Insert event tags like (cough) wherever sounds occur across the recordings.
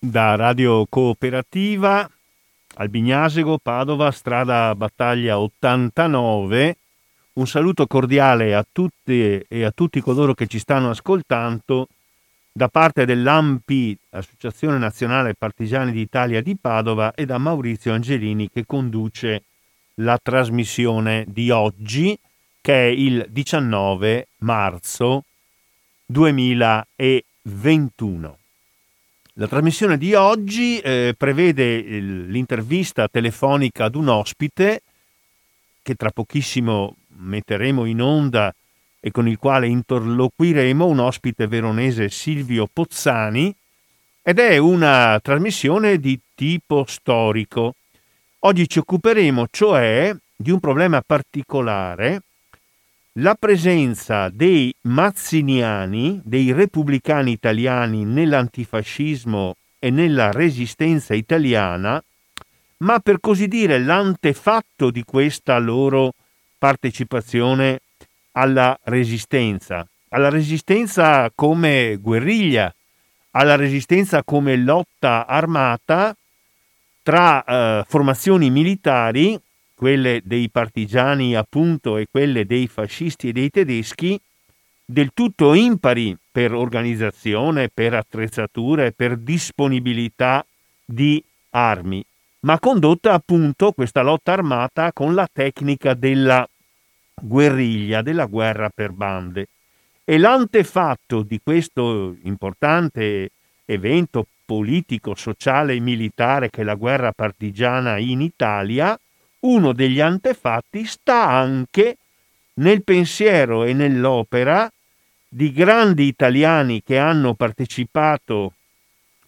da Radio Cooperativa Albignasego, Padova, strada Battaglia 89. Un saluto cordiale a tutti e a tutti coloro che ci stanno ascoltando da parte dell'AMPI, Associazione Nazionale Partigiani d'Italia di Padova, e da Maurizio Angelini che conduce la trasmissione di oggi, che è il 19 marzo 2021. La trasmissione di oggi eh, prevede l'intervista telefonica ad un ospite che tra pochissimo metteremo in onda e con il quale interloquiremo un ospite veronese Silvio Pozzani ed è una trasmissione di tipo storico. Oggi ci occuperemo cioè di un problema particolare, la presenza dei mazziniani, dei repubblicani italiani nell'antifascismo e nella resistenza italiana, ma per così dire l'antefatto di questa loro partecipazione alla resistenza, alla resistenza come guerriglia, alla resistenza come lotta armata tra eh, formazioni militari, quelle dei partigiani appunto e quelle dei fascisti e dei tedeschi, del tutto impari per organizzazione, per attrezzature, per disponibilità di armi, ma condotta appunto questa lotta armata con la tecnica della guerriglia, della guerra per bande. E l'antefatto di questo importante evento politico, sociale e militare che è la guerra partigiana in Italia, uno degli antefatti sta anche nel pensiero e nell'opera di grandi italiani che hanno partecipato,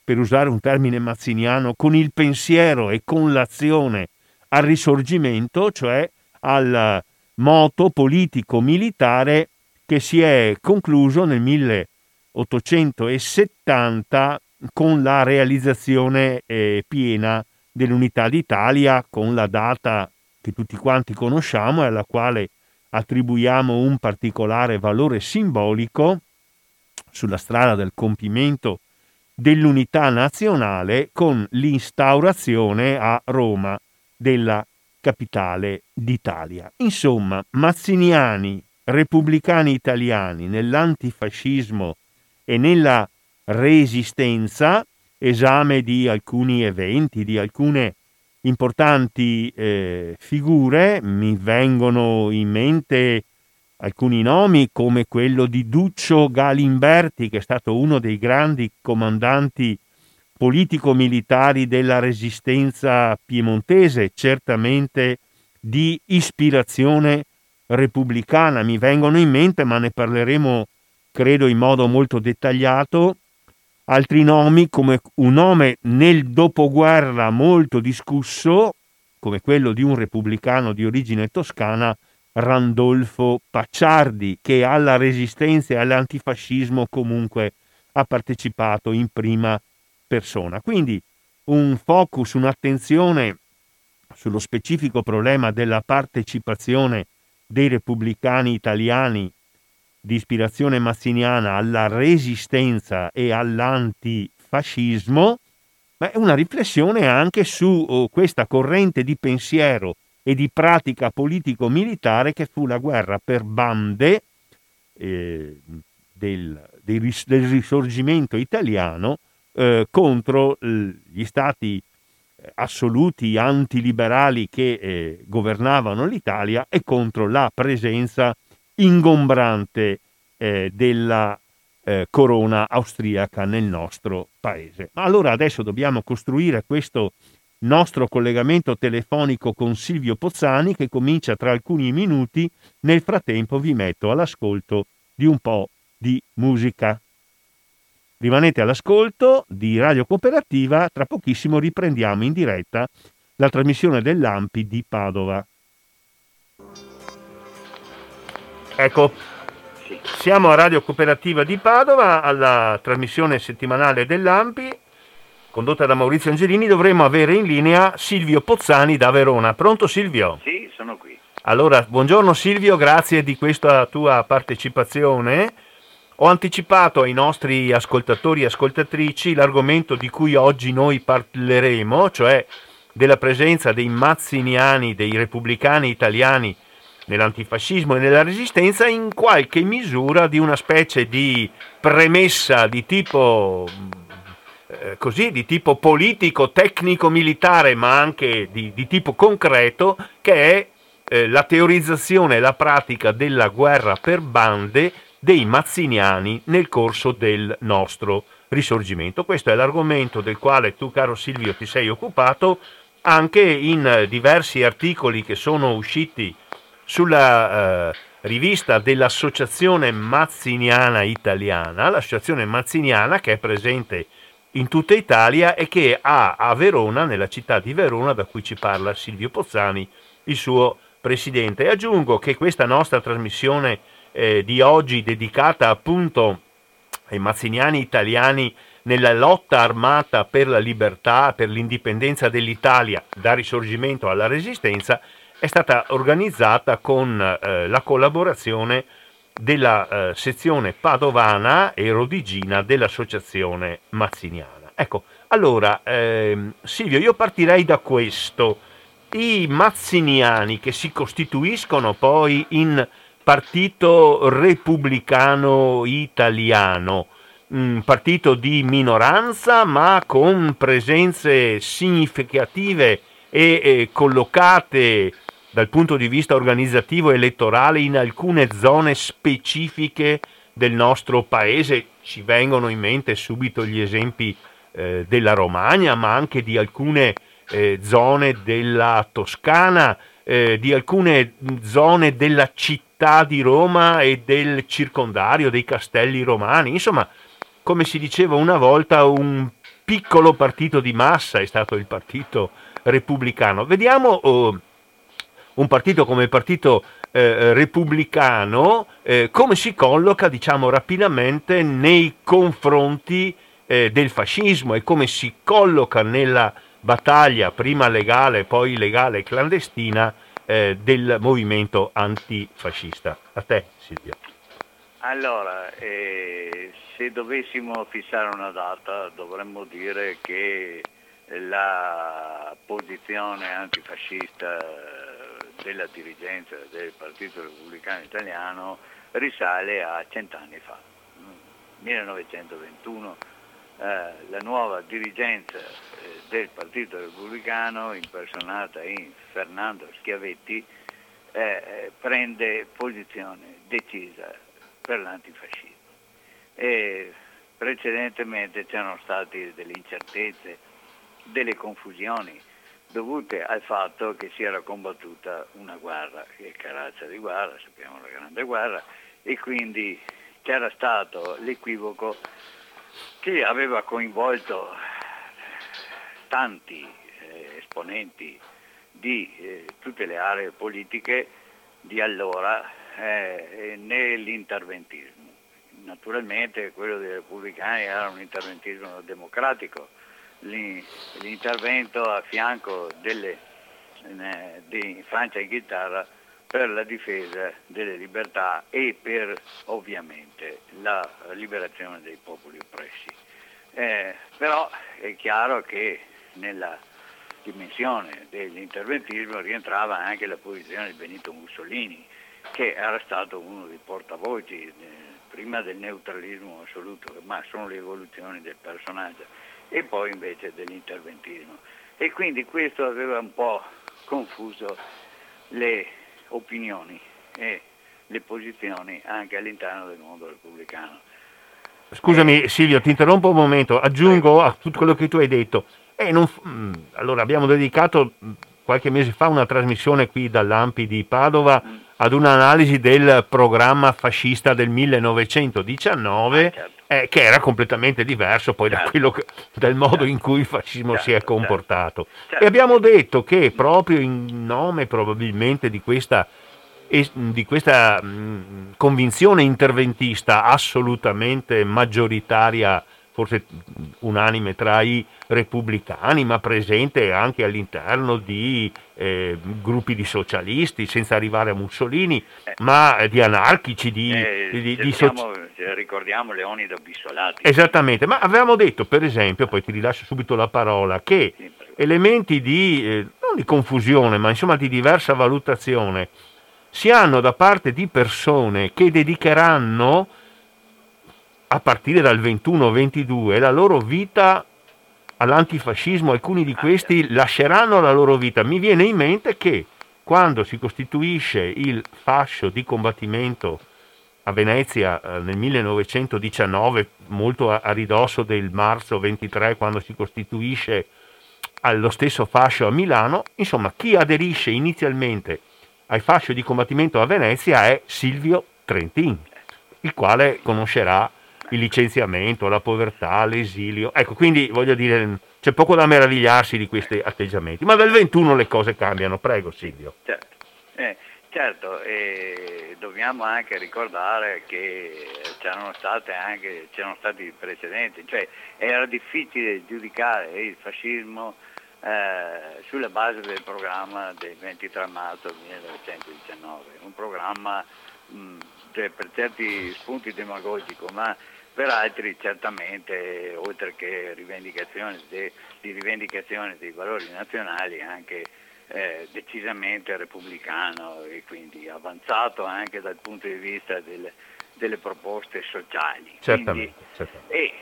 per usare un termine mazziniano, con il pensiero e con l'azione al risorgimento, cioè al moto politico-militare che si è concluso nel 1870 con la realizzazione eh, piena dell'unità d'Italia con la data che tutti quanti conosciamo e alla quale attribuiamo un particolare valore simbolico sulla strada del compimento dell'unità nazionale con l'instaurazione a Roma della capitale d'Italia. Insomma, mazziniani, repubblicani italiani nell'antifascismo e nella resistenza, esame di alcuni eventi, di alcune importanti eh, figure, mi vengono in mente alcuni nomi come quello di Duccio Galimberti, che è stato uno dei grandi comandanti politico-militari della resistenza piemontese, certamente di ispirazione repubblicana. Mi vengono in mente, ma ne parleremo credo in modo molto dettagliato, altri nomi come un nome nel dopoguerra molto discusso, come quello di un repubblicano di origine toscana, Randolfo Pacciardi, che alla resistenza e all'antifascismo comunque ha partecipato in prima persona. Quindi un focus, un'attenzione sullo specifico problema della partecipazione dei repubblicani italiani di ispirazione mazziniana alla resistenza e all'antifascismo, ma è una riflessione anche su oh, questa corrente di pensiero e di pratica politico-militare che fu la guerra per bande eh, del, del, del risorgimento italiano eh, contro gli stati eh, assoluti antiliberali che eh, governavano l'Italia e contro la presenza ingombrante eh, della eh, corona austriaca nel nostro paese. Ma allora adesso dobbiamo costruire questo nostro collegamento telefonico con Silvio Pozzani che comincia tra alcuni minuti. Nel frattempo vi metto all'ascolto di un po' di musica. Rimanete all'ascolto di Radio Cooperativa, tra pochissimo riprendiamo in diretta la trasmissione dell'Ampi di Padova. Ecco, siamo a Radio Cooperativa di Padova, alla trasmissione settimanale dell'Ampi, condotta da Maurizio Angelini, dovremmo avere in linea Silvio Pozzani da Verona. Pronto Silvio? Sì, sono qui. Allora, buongiorno Silvio, grazie di questa tua partecipazione. Ho anticipato ai nostri ascoltatori e ascoltatrici l'argomento di cui oggi noi parleremo, cioè della presenza dei mazziniani, dei repubblicani italiani nell'antifascismo e nella resistenza, in qualche misura di una specie di premessa di tipo eh, così, di tipo politico, tecnico, militare, ma anche di, di tipo concreto, che è eh, la teorizzazione e la pratica della guerra per bande dei mazziniani nel corso del nostro risorgimento. Questo è l'argomento del quale tu, caro Silvio, ti sei occupato anche in diversi articoli che sono usciti sulla eh, rivista dell'Associazione Mazziniana Italiana, l'associazione Mazziniana che è presente in tutta Italia e che ha a Verona, nella città di Verona, da cui ci parla Silvio Pozzani, il suo presidente. E aggiungo che questa nostra trasmissione eh, di oggi dedicata appunto ai mazziniani italiani nella lotta armata per la libertà, per l'indipendenza dell'Italia, dal risorgimento alla resistenza, è stata organizzata con eh, la collaborazione della eh, sezione padovana e rodigina dell'associazione mazziniana. Ecco, allora ehm, Silvio, io partirei da questo. I mazziniani che si costituiscono poi in Partito Repubblicano Italiano, un partito di minoranza ma con presenze significative e, e collocate dal punto di vista organizzativo e elettorale in alcune zone specifiche del nostro paese. Ci vengono in mente subito gli esempi eh, della Romagna, ma anche di alcune eh, zone della Toscana, eh, di alcune zone della città di Roma e del circondario, dei castelli romani. Insomma, come si diceva una volta, un piccolo partito di massa è stato il partito repubblicano. Vediamo oh, un partito come il partito eh, repubblicano eh, come si colloca, diciamo rapidamente, nei confronti eh, del fascismo e come si colloca nella battaglia prima legale, poi illegale e clandestina eh, del movimento antifascista. A te Silvia. Allora, eh, se dovessimo fissare una data dovremmo dire che la posizione antifascista della dirigenza del Partito Repubblicano Italiano risale a cent'anni fa, 1921 eh, la nuova dirigenza eh, del Partito Repubblicano, impersonata in Fernando Schiavetti, eh, prende posizione decisa per l'antifascismo. E precedentemente c'erano state delle incertezze, delle confusioni dovute al fatto che si era combattuta una guerra, che è razza di guerra, sappiamo la grande guerra, e quindi c'era stato l'equivoco che aveva coinvolto tanti eh, esponenti di eh, tutte le aree politiche di allora eh, nell'interventismo. Naturalmente quello dei repubblicani era un interventismo democratico, l'intervento a fianco delle, eh, di Francia e Inghilterra per la difesa delle libertà e per ovviamente la liberazione dei popoli oppressi. Eh, però è chiaro che nella dimensione dell'interventismo rientrava anche la posizione di Benito Mussolini, che era stato uno dei portavoci eh, prima del neutralismo assoluto, ma sono le evoluzioni del personaggio, e poi invece dell'interventismo. E quindi questo aveva un po' confuso le opinioni e le posizioni anche all'interno del mondo repubblicano. Scusami Silvio, ti interrompo un momento, aggiungo a tutto quello che tu hai detto. Eh, non, mm, allora abbiamo dedicato mm, qualche mese fa una trasmissione qui dall'Ampi di Padova mm. ad un'analisi del programma fascista del 1919 ah, certo. Eh, che era completamente diverso poi certo. da che, dal modo certo. in cui il fascismo certo, si è certo. comportato. Certo. E abbiamo detto che proprio in nome probabilmente di questa di questa mh, convinzione interventista assolutamente maggioritaria forse unanime tra i repubblicani, ma presente anche all'interno di eh, gruppi di socialisti, senza arrivare a Mussolini, eh. ma di anarchici, di, eh, di, di soci... Ricordiamo Leonido Bissolati. Esattamente, ma avevamo detto, per esempio, poi ti rilascio subito la parola, che sì, elementi di, eh, non di confusione, ma insomma di diversa valutazione, si hanno da parte di persone che dedicheranno a partire dal 21-22 la loro vita all'antifascismo, alcuni di questi lasceranno la loro vita. Mi viene in mente che quando si costituisce il fascio di combattimento a Venezia eh, nel 1919, molto a, ridosso del marzo 23, quando si costituisce allo stesso fascio a Milano, insomma, chi aderisce inizialmente al fascio di combattimento a Venezia è Silvio Trentin, il quale conoscerà il licenziamento, la povertà, l'esilio. Ecco, quindi voglio dire, c'è poco da meravigliarsi di questi atteggiamenti, ma dal 21 le cose cambiano. Prego Silvio. Certo, eh, certo e dobbiamo anche ricordare che c'erano, anche, c'erano stati precedenti, cioè era difficile giudicare il fascismo eh, sulla base del programma del 23 marzo 1919, un programma mh, cioè, per certi spunti demagogico, ma per altri certamente, oltre che rivendicazioni de, di rivendicazione dei valori nazionali, anche eh, decisamente repubblicano e quindi avanzato anche dal punto di vista del, delle proposte sociali. Certamente, quindi, certamente. E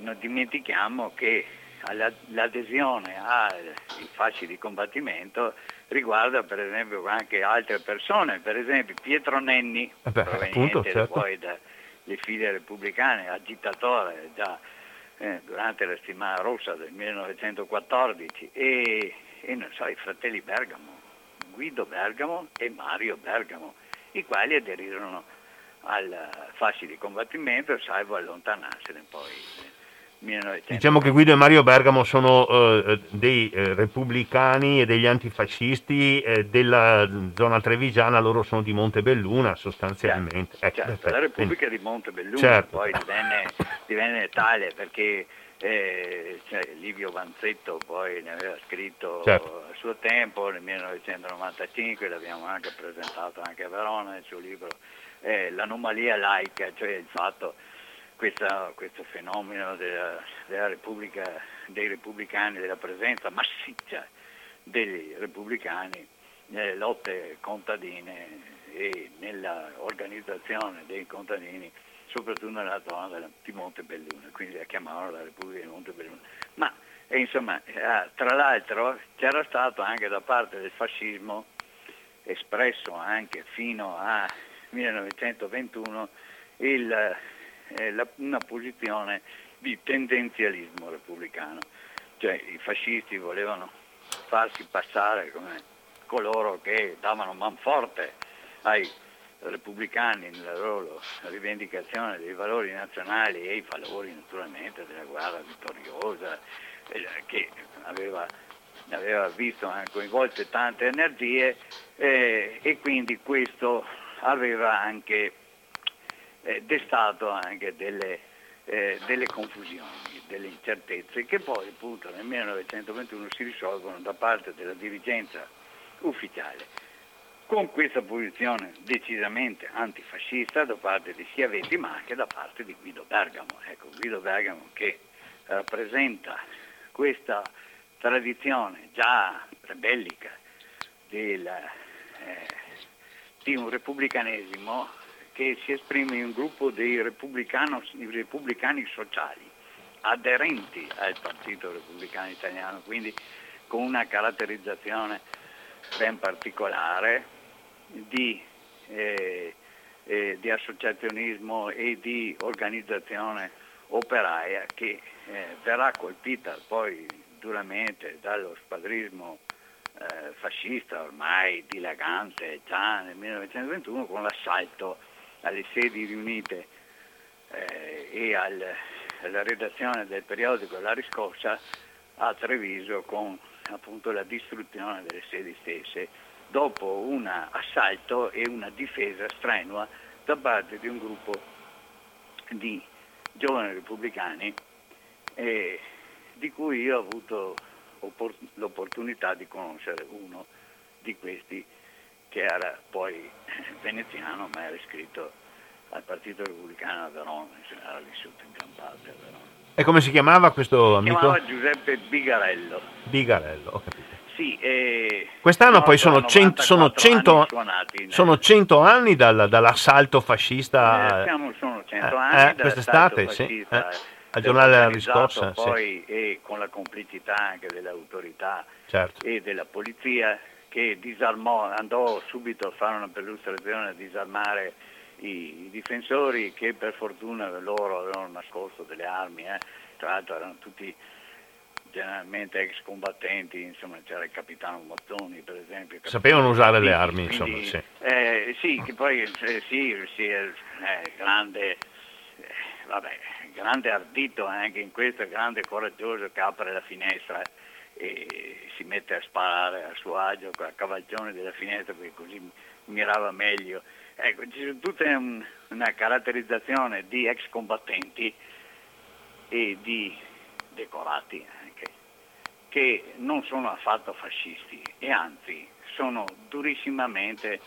non dimentichiamo che l'adesione ai fasci di combattimento riguarda per esempio anche altre persone, per esempio Pietro Nenni, eh beh, appunto, certo. poi da, le file repubblicane, agitatore già eh, durante la settimana rossa del 1914 e, e so, i fratelli Bergamo, Guido Bergamo e Mario Bergamo, i quali aderirono al fascio di combattimento salvo allontanarsene poi 1900. Diciamo che Guido e Mario Bergamo sono eh, dei eh, repubblicani e degli antifascisti eh, della zona trevigiana, loro sono di Montebelluna sostanzialmente. Certo, ecco, certo la Repubblica di Montebelluna certo. poi divenne, divenne, tale perché eh, cioè, Livio Vanzetto poi ne aveva scritto certo. a suo tempo nel 1995, l'abbiamo anche presentato anche a Verona nel suo libro eh, L'anomalia laica, cioè il fatto questa, questo fenomeno della, della Repubblica, dei repubblicani, della presenza massiccia dei repubblicani nelle lotte contadine e nell'organizzazione dei contadini, soprattutto nella zona di Montebelluna, quindi la chiamavano la Repubblica di Montebelluna. Ma e insomma, eh, tra l'altro c'era stato anche da parte del fascismo, espresso anche fino al 1921, il eh, la, una posizione di tendenzialismo repubblicano, cioè i fascisti volevano farsi passare come coloro che davano manforte ai repubblicani nella loro rivendicazione dei valori nazionali e i valori naturalmente della guerra vittoriosa eh, che aveva, aveva visto eh, coinvolte tante energie eh, e quindi questo aveva anche eh, destato anche delle, eh, delle confusioni, delle incertezze che poi appunto nel 1921 si risolvono da parte della dirigenza ufficiale con questa posizione decisamente antifascista da parte di Schiavetti ma anche da parte di Guido Bergamo. Ecco, Guido Bergamo che rappresenta questa tradizione già rebellica del, eh, di un repubblicanesimo che si esprime un gruppo dei repubblicani sociali aderenti al Partito Repubblicano Italiano, quindi con una caratterizzazione ben particolare di, eh, eh, di associazionismo e di organizzazione operaia che eh, verrà colpita poi duramente dallo spadrismo eh, fascista ormai dilagante già nel 1921 con l'assalto alle sedi riunite eh, e al, alla redazione del periodico La Riscossa a Treviso con appunto la distruzione delle sedi stesse dopo un assalto e una difesa strenua da parte di un gruppo di giovani repubblicani e di cui io ho avuto l'opportunità di conoscere uno di questi che era poi (laughs) veneziano ma era iscritto al Partito Repubblicano a Verona, era vissuto in Gran Parte a Verona. E come si chiamava questo amico? Si chiamava Giuseppe Bigarello. Bigarello, ho capito. Sì, eh, Quest'anno poi sono, cento, sono, 100, anni, sono 100 anni dal, dall'assalto fascista. Eh, siamo, sono 100 eh, anni eh, quest'estate, sì. Eh, al giornale della riscossa. Poi sì. e con la complicità anche delle autorità certo. e della polizia che disarmò, andò subito a fare una perlustrazione a disarmare i, difensori che per fortuna loro avevano nascosto delle armi, eh. tra l'altro erano tutti generalmente ex combattenti, insomma c'era il capitano Mottoni per esempio. Sapevano usare le armi, quindi, insomma. Sì, eh, sì che poi eh, sì, sì è, è grande, eh, vabbè, grande ardito anche in questo, grande coraggioso che apre la finestra e si mette a sparare a suo agio la cavalcione della finestra perché così mirava meglio. Ecco, ci sono tutta un, una caratterizzazione di ex combattenti e di decorati anche, che non sono affatto fascisti e anzi sono durissimamente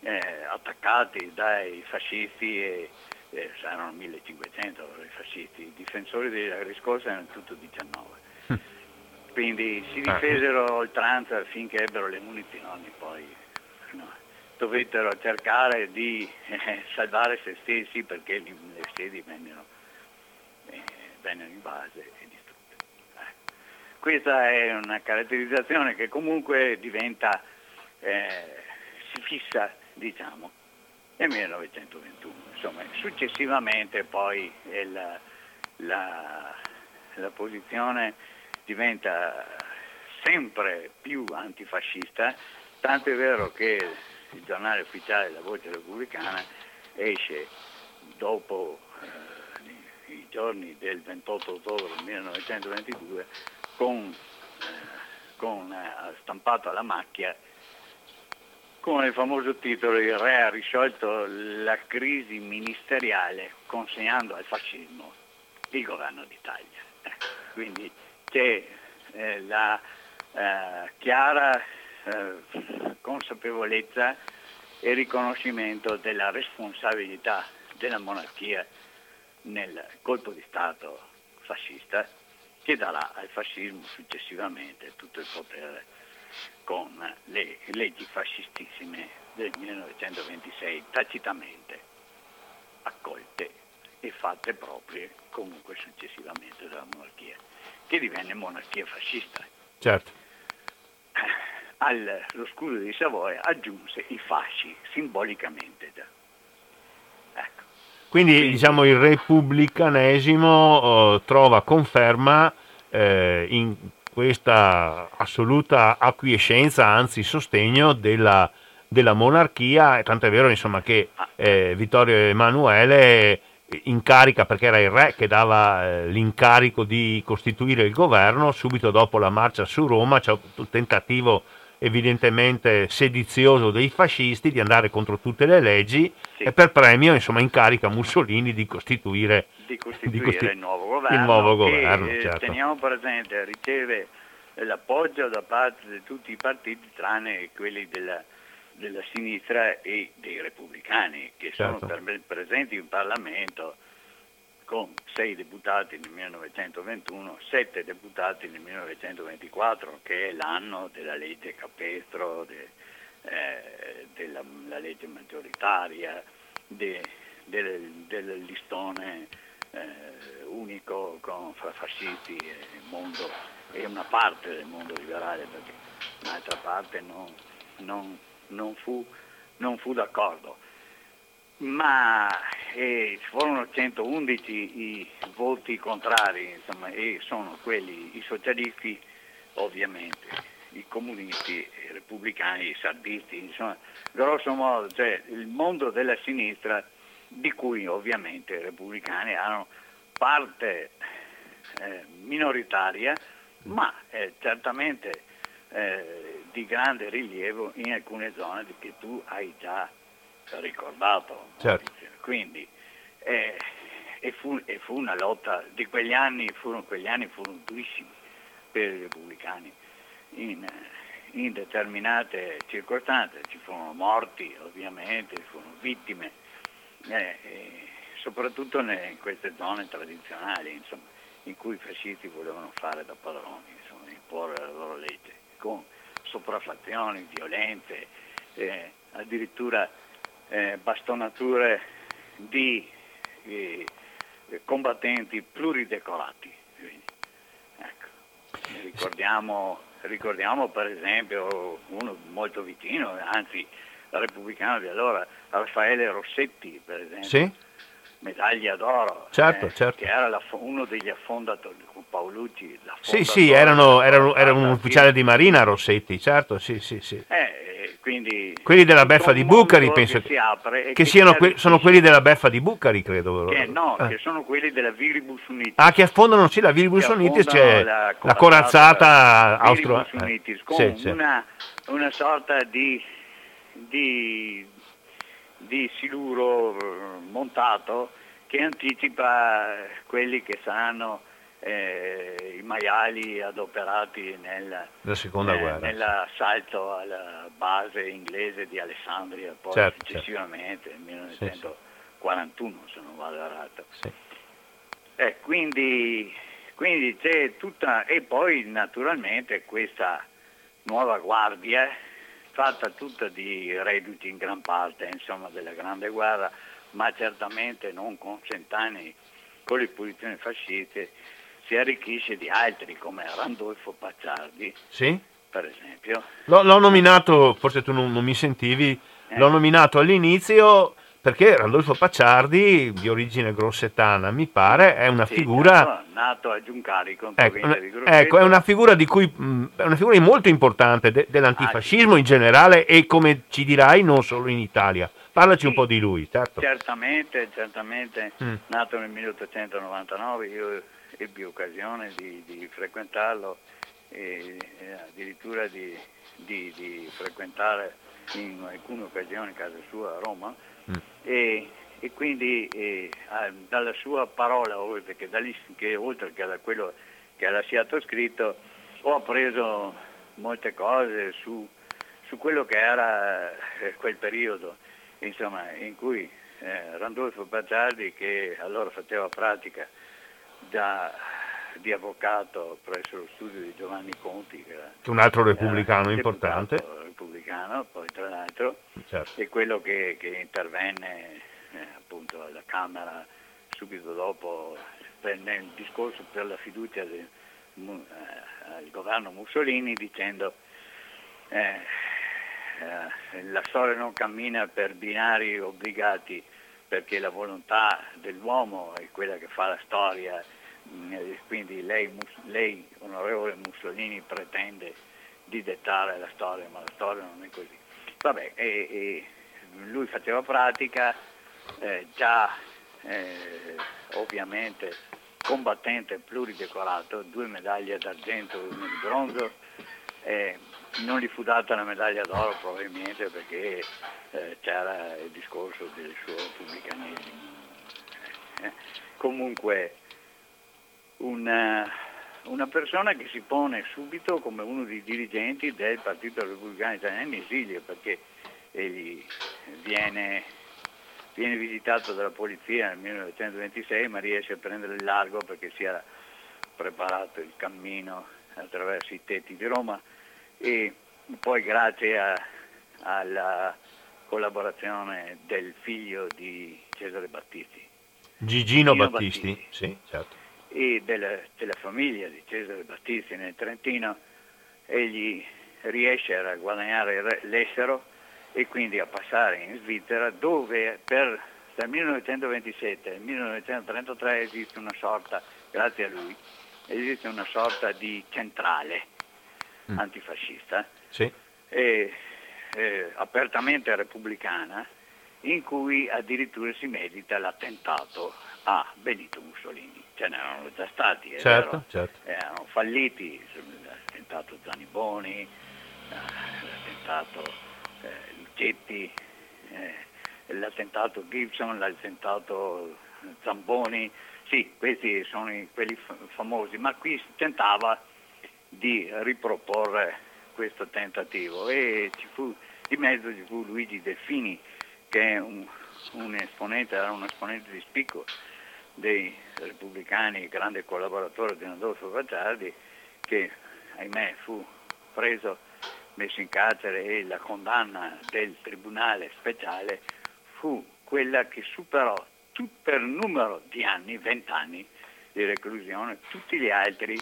eh, attaccati dai fascisti e eh, erano 1500 i fascisti, i difensori della riscossa erano tutto 19 quindi si ah, difesero a oltranza finché ebbero le munizioni, poi no, dovettero cercare di eh, salvare se stessi perché le sedi vennero, eh, vennero invase e distrutte. Eh. Questa è una caratterizzazione che comunque diventa, eh, si fissa diciamo, nel 1921. Insomma, successivamente poi la, la, la posizione diventa sempre più antifascista, tanto è vero che il giornale ufficiale La Voce Repubblicana esce dopo eh, i giorni del 28 ottobre 1922 con, eh, con eh, stampato alla macchia con il famoso titolo Il re ha risolto la crisi ministeriale consegnando al fascismo il governo d'Italia. Ecco, quindi c'è eh, la eh, chiara eh, consapevolezza e riconoscimento della responsabilità della monarchia nel colpo di Stato fascista che darà al fascismo successivamente tutto il potere con le leggi fascistissime del 1926 tacitamente accolte e fatte proprie comunque successivamente dalla monarchia che divenne monarchia fascista. Certo. Allo scudo di Savoia aggiunse i fasci simbolicamente. Ecco. Quindi, Quindi, diciamo il repubblicanesimo oh, trova conferma eh, in questa assoluta acquiescenza, anzi sostegno della, della monarchia, tanto è vero insomma, che ah. eh, Vittorio Emanuele in carica perché era il re che dava eh, l'incarico di costituire il governo, subito dopo la marcia su Roma c'è un tentativo evidentemente sedizioso dei fascisti di andare contro tutte le leggi sì. e per premio insomma incarica Mussolini di costituire, di costituire di costi- il nuovo governo, il nuovo governo che, certo. teniamo presente riceve l'appoggio da parte di tutti i partiti tranne quelli della della sinistra e dei repubblicani che certo. sono presenti in Parlamento con sei deputati nel 1921, sette deputati nel 1924, che è l'anno della legge Capestro, de, eh, della legge maggioritaria, de, del, del, listone eh, unico con fra fascisti e mondo, e una parte del mondo liberale, perché un'altra parte non, non non fu, non fu d'accordo. Ma eh, furono 111 i voti contrari, insomma, e sono quelli, i socialisti ovviamente, i comunisti, i repubblicani, i sardisti, insomma, grosso modo, cioè il mondo della sinistra di cui ovviamente i repubblicani erano parte eh, minoritaria, ma eh, certamente eh, di grande rilievo in alcune zone che tu hai già ricordato. Certo. Quindi, eh, e, fu, e, fu, una lotta di quegli anni, furono, quegli anni furono durissimi per i repubblicani. In, in determinate circostanze ci furono morti ovviamente, ci furono vittime, eh, soprattutto in queste zone tradizionali insomma, in cui i fascisti volevano fare da padroni, insomma, imporre la loro legge, con sopraffazioni, violenze, eh, addirittura eh, bastonature di eh, combattenti pluridecorati. Ecco. Ricordiamo, ricordiamo, per esempio uno molto vicino, anzi repubblicano di allora, Raffaele Rossetti, per esempio. Sì? medaglia d'oro, certo, eh, certo. che era la, uno degli affondatori, Paolucci. Sì, sì, erano, erano, era un ufficiale di marina Rossetti, certo, sì, sì, sì. Eh, quindi, quelli della beffa di Bucari, penso che, che, che siano que- sono quelli della beffa di Bucari, credo. Che, no, eh. che sono quelli della Viribus Unitis. Ah, che affondano, sì, la Viribus Unitis, c'è la, la corazzata austro... Unitis, con sì, sì. Una, una sorta di, di di siluro eh, montato che anticipa quelli che saranno eh, i maiali adoperati nel, eh, nell'assalto alla base inglese di Alessandria, poi certo, certo. successivamente certo. nel 1941 sì, sì. se non vado errato. Sì. Eh, quindi, quindi c'è tutta, e poi naturalmente questa nuova guardia fatta tutta di reduci in gran parte insomma, della Grande Guerra, ma certamente non con cent'anni con le posizioni fasciste, si arricchisce di altri come Randolfo Pacciardi, sì? per esempio. L'ho, l'ho nominato, forse tu non, non mi sentivi, eh. l'ho nominato all'inizio perché Randolfo Pacciardi, di origine grossetana, mi pare, è una sì, figura... Nato, a Giuncarico, ecco, ecco, è una figura di cui è una figura molto importante de, dell'antifascismo ah, in generale e come ci dirai non solo in Italia. Parlaci sì, un po' di lui, certo. Certamente, certamente, mm. nato nel 1899, io ebbi occasione di, di frequentarlo e, e addirittura di, di, di frequentare in alcune occasioni casa sua a Roma Mm. E, e, quindi eh, dalla sua parola, oltre che, che, oltre che da quello che ha lasciato scritto, ho appreso molte cose su, su quello che era eh, quel periodo, insomma, in cui eh, Randolfo Bazzardi, che allora faceva pratica da, di avvocato presso lo studio di Giovanni Conti, che era un altro repubblicano importante. Repubblicano, poi tra l'altro, certo. e quello che, che intervenne eh, appunto alla Camera subito dopo per, nel discorso per la fiducia del eh, governo Mussolini dicendo eh, la storia non cammina per binari obbligati perché la volontà dell'uomo è quella che fa la storia eh, quindi lei, lei, onorevole Mussolini, pretende di dettare la storia, ma la storia non è così. Vabbè, e, e lui faceva pratica, eh, già eh, ovviamente combattente pluridecorato, due medaglie d'argento e una di bronzo, eh, non gli fu data la medaglia d'oro probabilmente perché eh, c'era il discorso del suo pubblicanesimo. Eh, comunque una, una, persona che si pone subito come uno dei dirigenti del Partito Repubblicano Italiano in esilio perché egli viene, viene visitato dalla polizia nel 1926 ma riesce a prendere il largo perché si era preparato il cammino attraverso i tetti di Roma e poi grazie a, alla collaborazione del figlio di Cesare Battisti. Gigino, Gigino Battisti, Battisti, sì, certo. E della, della famiglia di Cesare Battisti nel Trentino, egli riesce a guadagnare l'estero e quindi a passare in Svizzera dove per, dal 1927 al 1933 esiste una sorta, grazie a lui, esiste una sorta di centrale mm. antifascista, sì. e, eh, apertamente repubblicana, in cui addirittura si medita l'attentato a Benito Mussolini ce n'erano già stati, certo, certo. erano falliti, l'attentato Zaniboni, l'attentato eh, Lucetti, eh, l'attentato Gibson, l'attentato Zamboni, sì, questi sono quelli famosi, ma qui si tentava di riproporre questo tentativo. E fu, di mezzo ci fu Luigi Delfini che è un, un esponente, era un esponente di spicco dei repubblicani, grande collaboratore di Adolfo Facciardi, che ahimè fu preso, messo in carcere e la condanna del Tribunale speciale fu quella che superò per numero di anni, vent'anni di reclusione, tutti gli altri,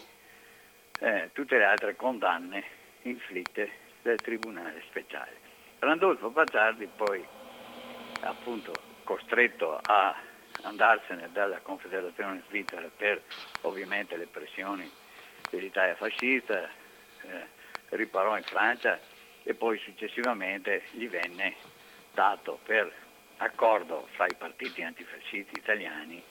eh, tutte le altre condanne inflitte dal Tribunale speciale. Randolfo Facciardi poi appunto costretto a andarsene dalla Confederazione Svizzera per ovviamente le pressioni dell'Italia fascista, eh, riparò in Francia e poi successivamente gli venne dato per accordo fra i partiti antifascisti italiani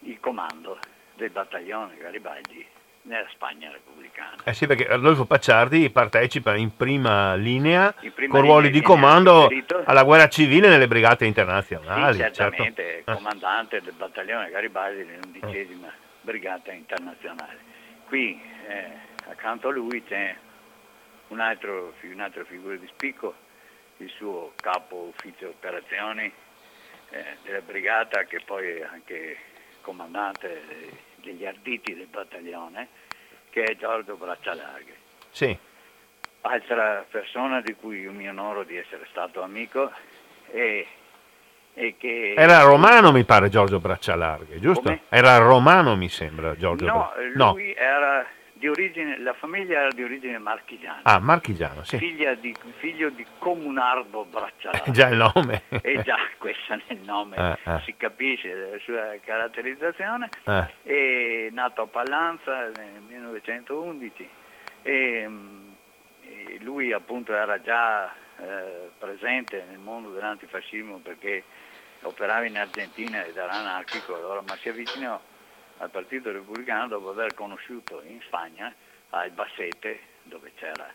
il comando del battaglione Garibaldi nella Spagna repubblicana. Eh sì, perché Adolfo Pacciardi partecipa in prima linea in prima con ruoli di comando alla guerra civile nelle brigate internazionali. Sì, certamente, certo. comandante del battaglione Garibaldi nell'undicesima eh. brigata internazionale. Qui eh, accanto a lui c'è un altro, un'altra figura di spicco, il suo capo ufficio operazioni eh, della brigata che poi è anche comandante degli arditi del battaglione, che è Giorgio Braccialarghe. Sì. Altra persona di cui io mi onoro di essere stato amico e, e che... Era romano mi pare Giorgio Braccialarghe, giusto? Come? Era romano mi sembra Giorgio No, Bra... lui no. era di origine, la famiglia era di origine marchigiana. Ah, marchigiano, sì. Di, figlio di Comunardo Braccialarghe. già il nome. E già (laughs) questo nel nome eh, eh. si capisce della sua caratterizzazione. Eh. È nato a Pallanza nel 1911 e, e lui appunto era già eh, presente nel mondo dell'antifascismo perché operava in Argentina ed era anarchico, allora, ma si avvicinò al Partito Repubblicano dopo aver conosciuto in Spagna, a Albacete, dove c'era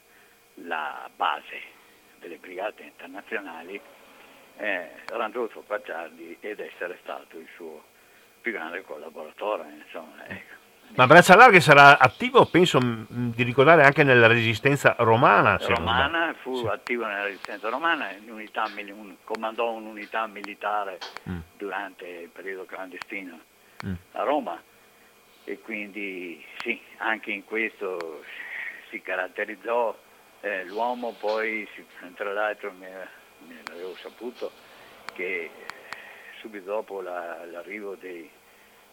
la base delle brigate internazionali, eh, Randolfo Pacciardi ed essere stato il suo più grande collaboratore. Insomma, ecco. Ma Braccia Larghe sarà attivo, penso, di ricordare anche nella resistenza romana. Romana, fu sì. attivo nella resistenza romana, unità, un, comandò un'unità militare mm. durante il periodo clandestino mm. a Roma e quindi sì, anche in questo si caratterizzò eh, l'uomo, poi tra l'altro mi, mi avevo saputo che subito dopo la, l'arrivo dei,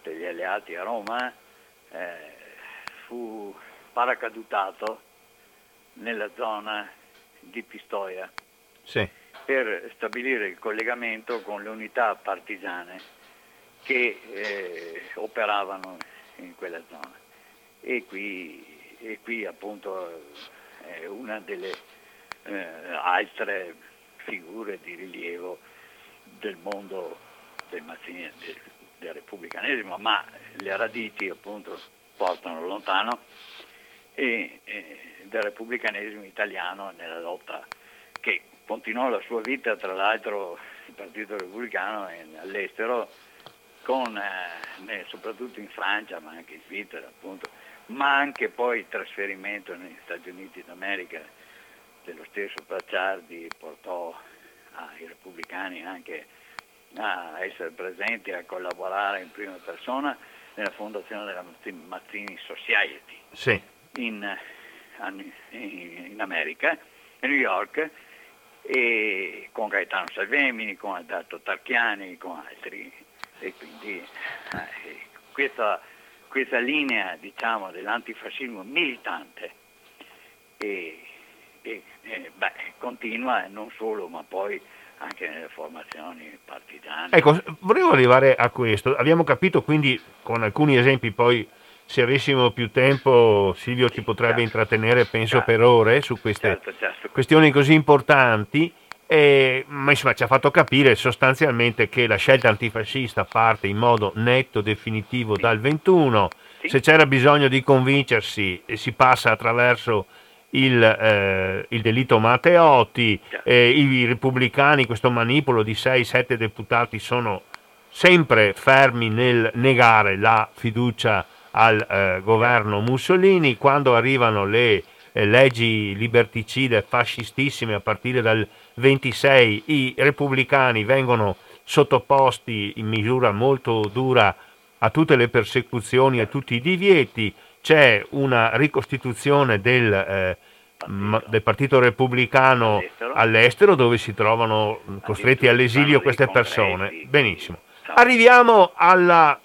degli alleati a Roma eh, fu paracadutato nella zona di Pistoia sì. per stabilire il collegamento con le unità partigiane che eh, operavano in quella zona. E qui, e qui appunto è una delle eh, altre figure di rilievo del mondo del, del, del repubblicanesimo, ma le radici appunto portano lontano e, e del repubblicanesimo italiano nella lotta che continuò la sua vita, tra l'altro il Partito Repubblicano all'estero con, eh, soprattutto in Francia, ma anche in Svizzera, appunto, ma anche poi il trasferimento negli Stati Uniti d'America dello stesso Pacciardi portò ai repubblicani anche a essere presenti, a collaborare in prima persona nella fondazione della Mazzini Society sì. in, in, America, a New York, e con Gaetano Salvemini, con Alberto Tarchiani, con altri e quindi eh, questa, questa, linea diciamo, dell'antifascismo militante e, e, e, beh, continua non solo ma poi anche nelle formazioni partigiane. Ecco, volevo arrivare a questo. Abbiamo capito quindi con alcuni esempi poi se avessimo più tempo Silvio ci potrebbe certo. intrattenere penso certo. per ore su queste certo, certo. questioni così importanti e, ma insomma ci ha fatto capire sostanzialmente che la scelta antifascista parte in modo netto, definitivo dal 21, sì. se c'era bisogno di convincersi si passa attraverso il, eh, il delitto Matteotti, eh, i repubblicani, questo manipolo di 6-7 deputati sono sempre fermi nel negare la fiducia al eh, governo Mussolini, quando arrivano le eh, leggi liberticide fascistissime a partire dal 26, i repubblicani vengono sottoposti in misura molto dura a tutte le persecuzioni, a tutti i divieti, c'è una ricostituzione del, eh, del Partito Repubblicano all'estero. all'estero. dove si trovano costretti all'esilio queste persone. Benissimo. Arriviamo alla,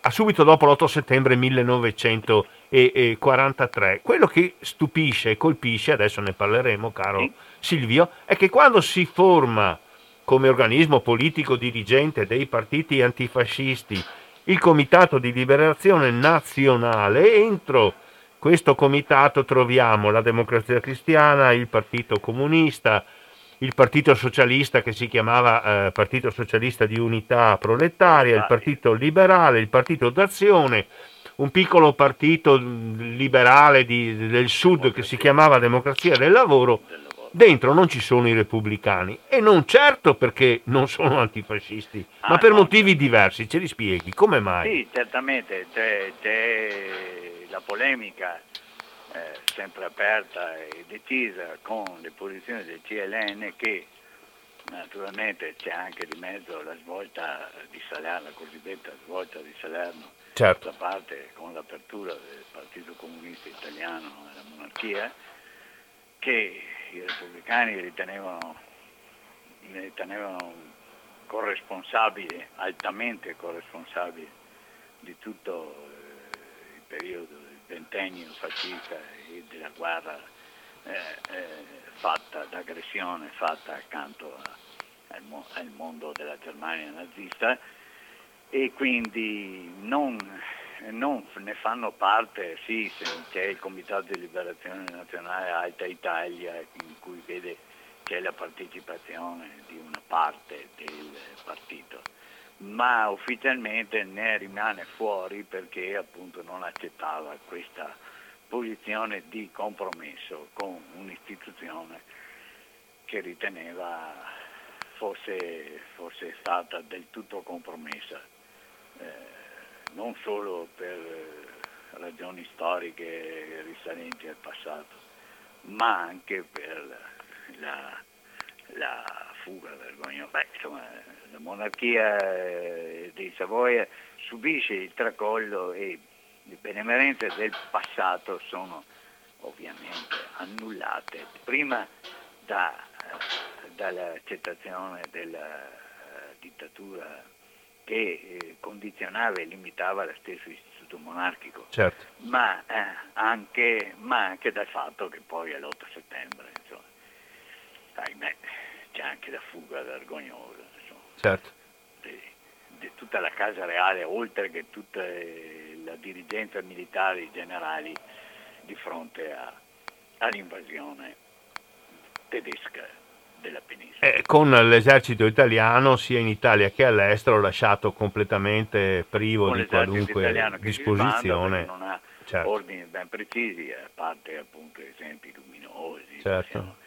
a subito dopo l'8 settembre 1943. Quello che stupisce e colpisce, adesso ne parleremo caro Silvio, è che quando si forma come organismo politico dirigente dei partiti antifascisti il Comitato di Liberazione Nazionale. Entro questo comitato troviamo la Democrazia Cristiana, il Partito Comunista, il Partito Socialista che si chiamava eh, Partito Socialista di Unità Proletaria, il Partito Liberale, il Partito d'Azione, un piccolo partito liberale di, del Sud che si chiamava Democrazia del Lavoro dentro non ci sono i repubblicani e non certo perché non sono antifascisti, ah, ma per no. motivi diversi. Ce li spieghi? Come mai? Sì, certamente c'è, c'è la polemica eh, sempre aperta e decisa con le posizioni del CLN che naturalmente c'è anche di mezzo la svolta di Salerno, la cosiddetta svolta di Salerno, certo. da parte con l'apertura del Partito Comunista Italiano alla monarchia, che i repubblicani ritenevano, ritenevano corresponsabile, altamente corresponsabile di tutto eh, il periodo del ventennio fascista e della guerra eh, eh, fatta, d'aggressione fatta accanto a, al, al mondo della Germania nazista. E quindi non non ne fanno parte, sì, c'è il Comitato di Liberazione Nazionale Alta Italia in cui vede c'è la partecipazione di una parte del partito, ma ufficialmente ne rimane fuori perché appunto non accettava questa posizione di compromesso con un'istituzione che riteneva fosse, fosse stata del tutto compromessa. Eh, non solo per eh, ragioni storiche risalenti al passato, ma anche per la, la fuga vergognosa. Insomma, la monarchia eh, di Savoia subisce il tracollo e le benemerenze del passato sono ovviamente annullate prima da, eh, dall'accettazione della dittatura che eh, condizionava e limitava lo stesso istituto monarchico, certo. ma, eh, anche, ma, anche, dal fatto che poi all'8 settembre, insomma, ahimè, c'è anche la fuga vergognosa certo. di, di, tutta la Casa Reale, oltre che tutta eh, la dirigenza militare generali di fronte a, all'invasione tedesca della penisola. Eh, con l'esercito italiano sia in Italia che all'estero lasciato completamente privo con di qualunque disposizione. non ha certo. ordini ben precisi, a parte appunto esempi luminosi. Certo.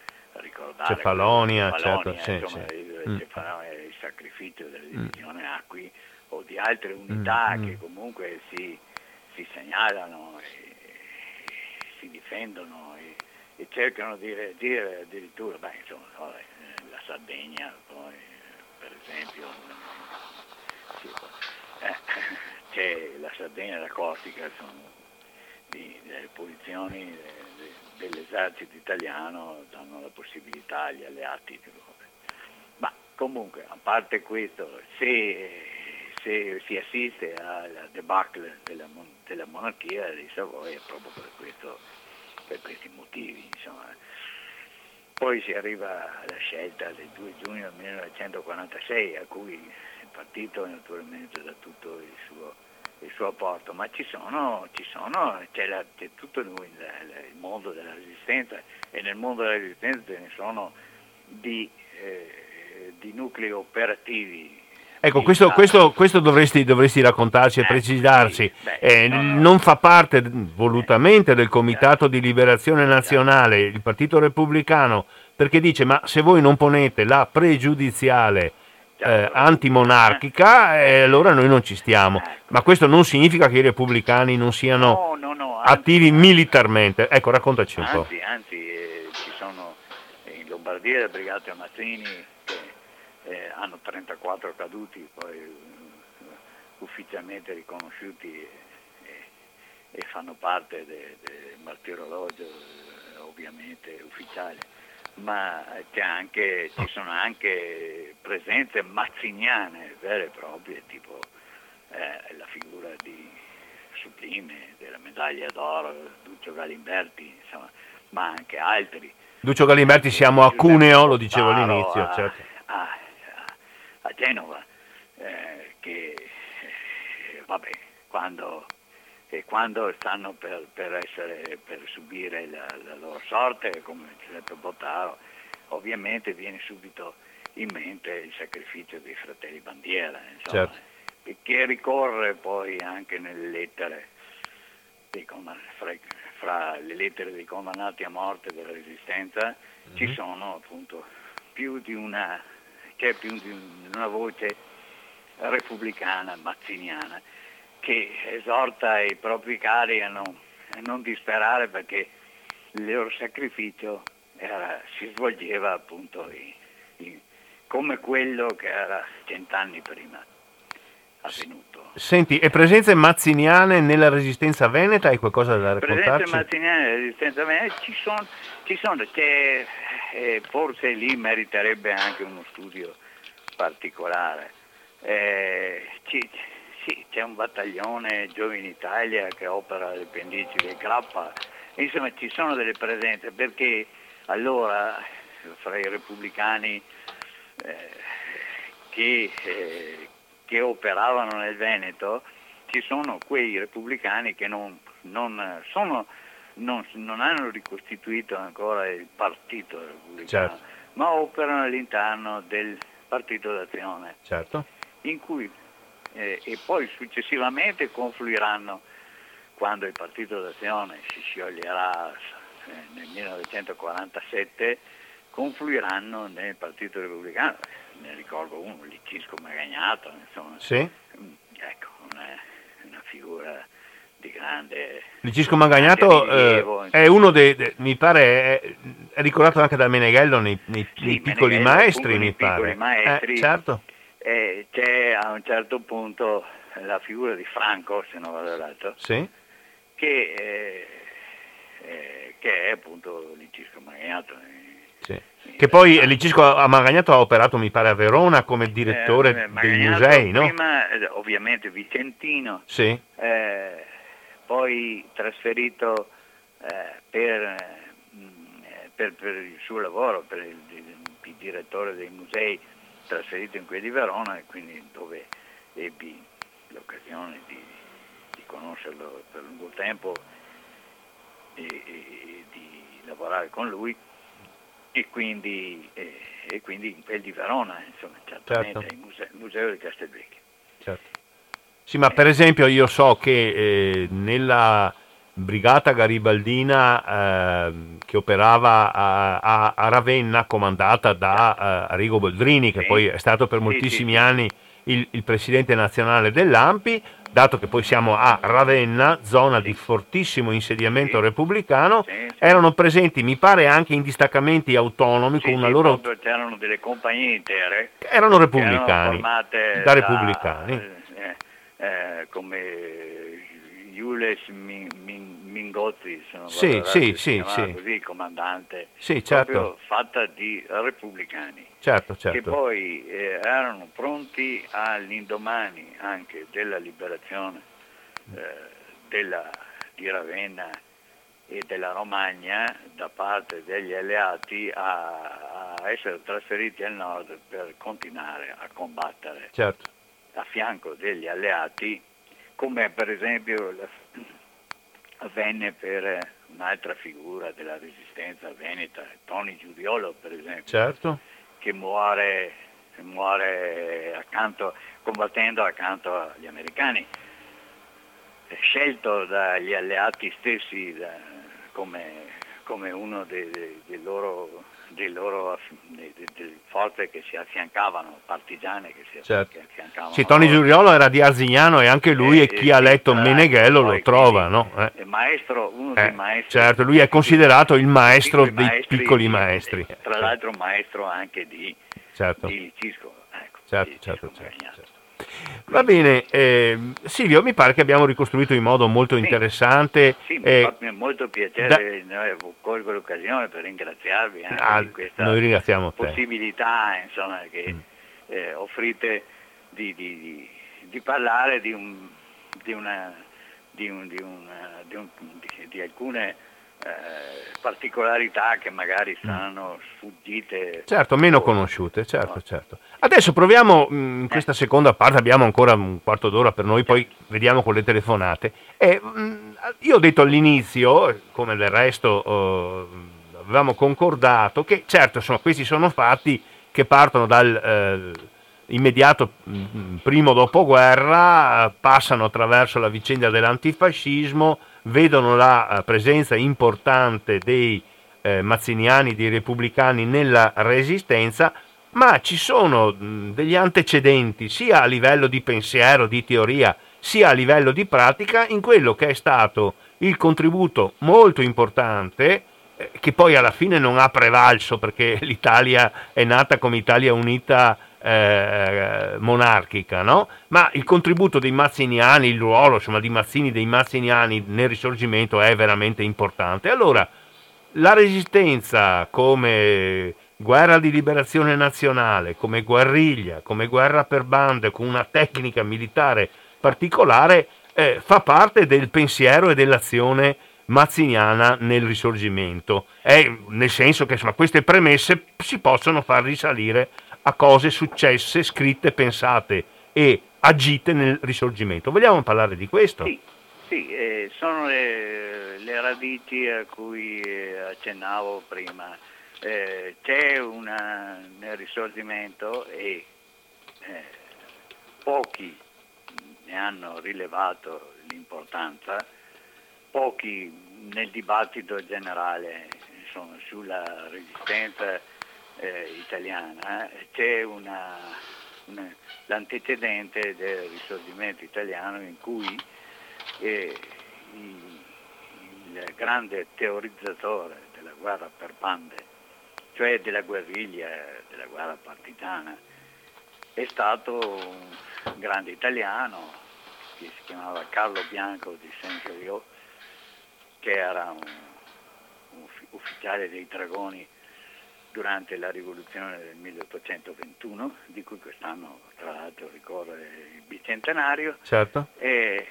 Cefalonia, certo, sì, insomma, sì. Il, mm. il, sacrificio della divisione mm. Acqui o di altre unità mm. che mm. comunque si, si segnalano e si difendono e, e cercano di reagire addirittura, beh, insomma, vabbè, la Sardegna, poi, per esempio, sì, eh, (laughs) c'è la Sardegna e la Corsica, sono di, delle posizioni de, de, dell'esercito italiano, danno la possibilità agli alleati di Ma comunque, a parte questo, se, se si assiste alla debacle della, della monarchia di Savoia è proprio per, questo, per questi motivi. Insomma. Poi si arriva alla scelta del 2 giugno 1946 a cui il partito naturalmente dà tutto il suo, il suo apporto, ma ci sono, ci sono c'è, la, c'è, tutto il, il, mondo della resistenza e nel mondo della resistenza ce ne sono di, eh, di nuclei operativi Ecco, questo, questo, questo dovresti, dovresti, raccontarci e eh, precisarci. Eh, non fa parte volutamente del Comitato di Liberazione Nazionale, il Partito Repubblicano, perché dice ma se voi non ponete la pregiudiziale eh, antimonarchica e allora noi non ci stiamo. Ecco. Ma questo non significa che i repubblicani non siano no, no, no, anzi, attivi militarmente. Ecco, raccontaci un anzi, po'. Anzi, eh, ci sono in Lombardia le brigate Amazzini eh, hanno 34 caduti, poi uh, ufficialmente riconosciuti e, e, fanno parte del de martirologio eh, ovviamente ufficiale ma anche, ci sono anche presenze mazziniane vere e proprie, tipo eh, la figura di Sublime, della medaglia d'oro, Duccio Galimberti, insomma, ma anche altri. Duccio Galimberti siamo a Cuneo, lo dicevo all'inizio, certo. a, a Genova, eh, che eh, vabbè, quando e quando stanno per, per, essere, per subire la, la, loro sorte, come Giuseppe Bottaro, ovviamente viene subito in mente il sacrificio dei fratelli bandiera, insomma, certo. che ricorre poi anche nelle lettere, fra, fra, le lettere dei condannati a morte della resistenza mm-hmm. ci mhm. sono appunto più di una, c'è più di una voce repubblicana, mazziniana che esorta i propri cari a non, a non disperare perché il loro sacrificio era, si svolgeva appunto in, in, come quello che era cent'anni prima avvenuto. Senti, e presenze mazziniane nella resistenza veneta? Hai qualcosa da raccontarci? Presenze mazziniane nella resistenza veneta ci sono, ci sono c'è, eh, forse lì meriterebbe anche uno studio particolare. Eh, ci, sì, c'è un battaglione Giovani Italia che opera alle pendici del Grappa, insomma ci sono delle presenze perché allora fra i repubblicani eh, che, eh, che, operavano nel Veneto ci sono quei repubblicani che non, non, sono, non, non hanno ricostituito ancora il partito repubblicano, certo. ma operano all'interno del partito d'azione, certo. in cui eh, e poi successivamente confluiranno quando il Partito d'Azione si scioglierà eh, nel 1947 confluiranno nel Partito Repubblicano, ne ricordo uno, Licisco Magagnato, insomma, sì. Ecco, una, una, figura di grande... Licisco Magagnato eh, è uno dei, de, mi pare, è, è, ricordato anche da Meneghello nei, nei, sì, nei piccoli Meneghello, maestri, mi pare. Maestri, eh, certo e c'è a un certo punto la figura di Franco, se non vado errato, sì. che, eh, eh, che, è appunto Licisco Magagnato. Sì. Che poi Licisco Magagnato ha operato, mi pare, a Verona come direttore eh, dei musei, no? Prima, eh, ovviamente, vicentino, sì. Eh, poi trasferito eh, per, mm, per, per, il suo lavoro, per il, il direttore dei musei trasferito in quel di Verona e quindi dove ebbi l'occasione di, di conoscerlo per lungo tempo e, e, e, di lavorare con lui e quindi, e, e quindi in quel di Verona, insomma, certamente certo. il, museo, il museo di Castelvecchio. Certo. Sì, ma per esempio io so che eh, nella brigata garibaldina eh, che operava a, a, a, Ravenna, comandata da uh, Arrigo Boldrini, che sì. poi è stato per moltissimi sì, sì. anni il, il, presidente nazionale dell'AMPI, dato che poi siamo a Ravenna, zona di fortissimo insediamento repubblicano, erano presenti, mi pare, anche in distaccamenti autonomi con una loro... C'erano delle compagnie intere. Erano repubblicani. Erano da, repubblicani. Eh, come Jules Mingozzi, se non sì, sì, sì, sì. così, comandante, sì, certo. fatta di repubblicani, certo, certo. che poi eh, erano pronti all'indomani anche della liberazione eh, della, di Ravenna e della Romagna da parte degli alleati a, a essere trasferiti al nord per continuare a combattere certo. A fianco degli alleati come per esempio avvenne per un'altra figura della resistenza veneta, Tony Giudiolo per esempio, certo. che muore, muore accanto, combattendo accanto agli americani, scelto dagli alleati stessi da, come, come uno dei, dei, loro loro, delle forze che si affiancavano, partigiane che si certo. affiancavano. Sì, Tony Giuriolo era di Arzignano e anche lui, eh, e chi eh, ha letto Meneghello lo trova, no? Eh. maestro, uno eh, dei maestri. Certo, lui è considerato il maestro dei maestri, piccoli maestri. Tra l'altro maestro anche di, certo. di Cisco. Ecco, certo, di certo, certo, certo. Va bene, eh, Silvio, mi pare che abbiamo ricostruito in modo molto sì, interessante. Sì, mi eh, fa molto piacere, da... colgo l'occasione per ringraziarvi anche ah, di questa possibilità insomma, che mm. eh, offrite di, di, di, di, parlare di, un, una, un, una, un, di alcune eh, particolarità che magari mm. saranno sfuggite. Certo, meno conosciute, certo, no. certo. Adesso proviamo, mm, in questa seconda parte abbiamo ancora un quarto d'ora per noi, poi vediamo con le telefonate. E, mm, io ho detto all'inizio, come del resto eh, avevamo concordato, che certo insomma, questi sono fatti che partono dal... Eh, immediato primo dopoguerra, passano attraverso la vicenda dell'antifascismo, vedono la eh, presenza importante dei eh, mazziniani, dei repubblicani nella resistenza, ma ci sono degli antecedenti sia a livello di pensiero, di teoria, sia a livello di pratica in quello che è stato il contributo molto importante eh, che poi alla fine non ha prevalso perché (laughs) l'Italia è nata come Italia unita eh, monarchica, no? ma il contributo dei mazziniani, il ruolo insomma, di Mazzini dei mazziniani nel risorgimento è veramente importante. Allora, la resistenza come guerra di liberazione nazionale, come guerriglia, come guerra per bande, con una tecnica militare particolare, eh, fa parte del pensiero e dell'azione mazziniana nel risorgimento. È, nel senso che insomma, queste premesse si possono far risalire a cose successe, scritte, pensate e agite nel risorgimento. Vogliamo parlare di questo? Sì, sì eh, sono le, le, radici a cui eh, accennavo prima. Eh, c'è una, nel risorgimento e eh, pochi ne hanno rilevato l'importanza, pochi nel dibattito generale insomma, sulla resistenza eh, italiana, c'è una, una, l'antecedente del risorgimento italiano in cui eh, il, il grande teorizzatore della guerra per bande, cioè della guerriglia, della guerra partigiana, è stato un grande italiano che si chiamava Carlo Bianco di Saint-Geriot, che era un, un ufficiale dei dragoni durante la rivoluzione del 1821, di cui quest'anno tra l'altro ricorre il bicentenario, certo. e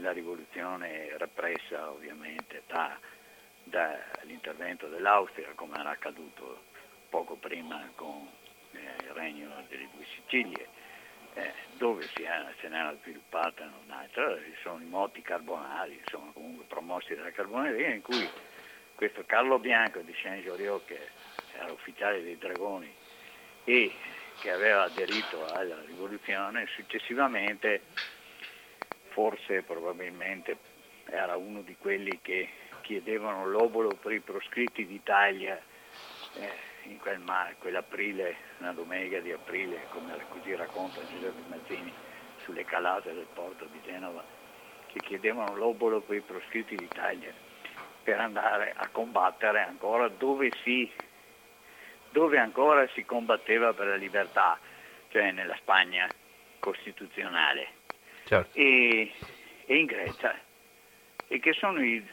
la rivoluzione repressa ovviamente da, dall'intervento dell'Austria, come era accaduto poco prima con eh, il regno delle due Sicilie, eh, dove si è, se n'era sviluppata un'altra, sono i moti carbonari, sono comunque promossi dalla carboneria, in cui questo Carlo Bianco di Saint-Joriot, che era ufficiale dei dragoni e che aveva aderito alla rivoluzione, successivamente forse probabilmente era uno di quelli che chiedevano l'obolo per i proscritti d'Italia eh, in quel mar, quell'aprile, una domenica di aprile, come così racconta Giuseppe Mazzini, sulle calate del porto di Genova, che chiedevano l'obolo per i proscritti d'Italia per andare a combattere ancora dove si dove ancora si combatteva per la libertà, cioè nella Spagna costituzionale certo. e, e, in Grecia, e che sono i,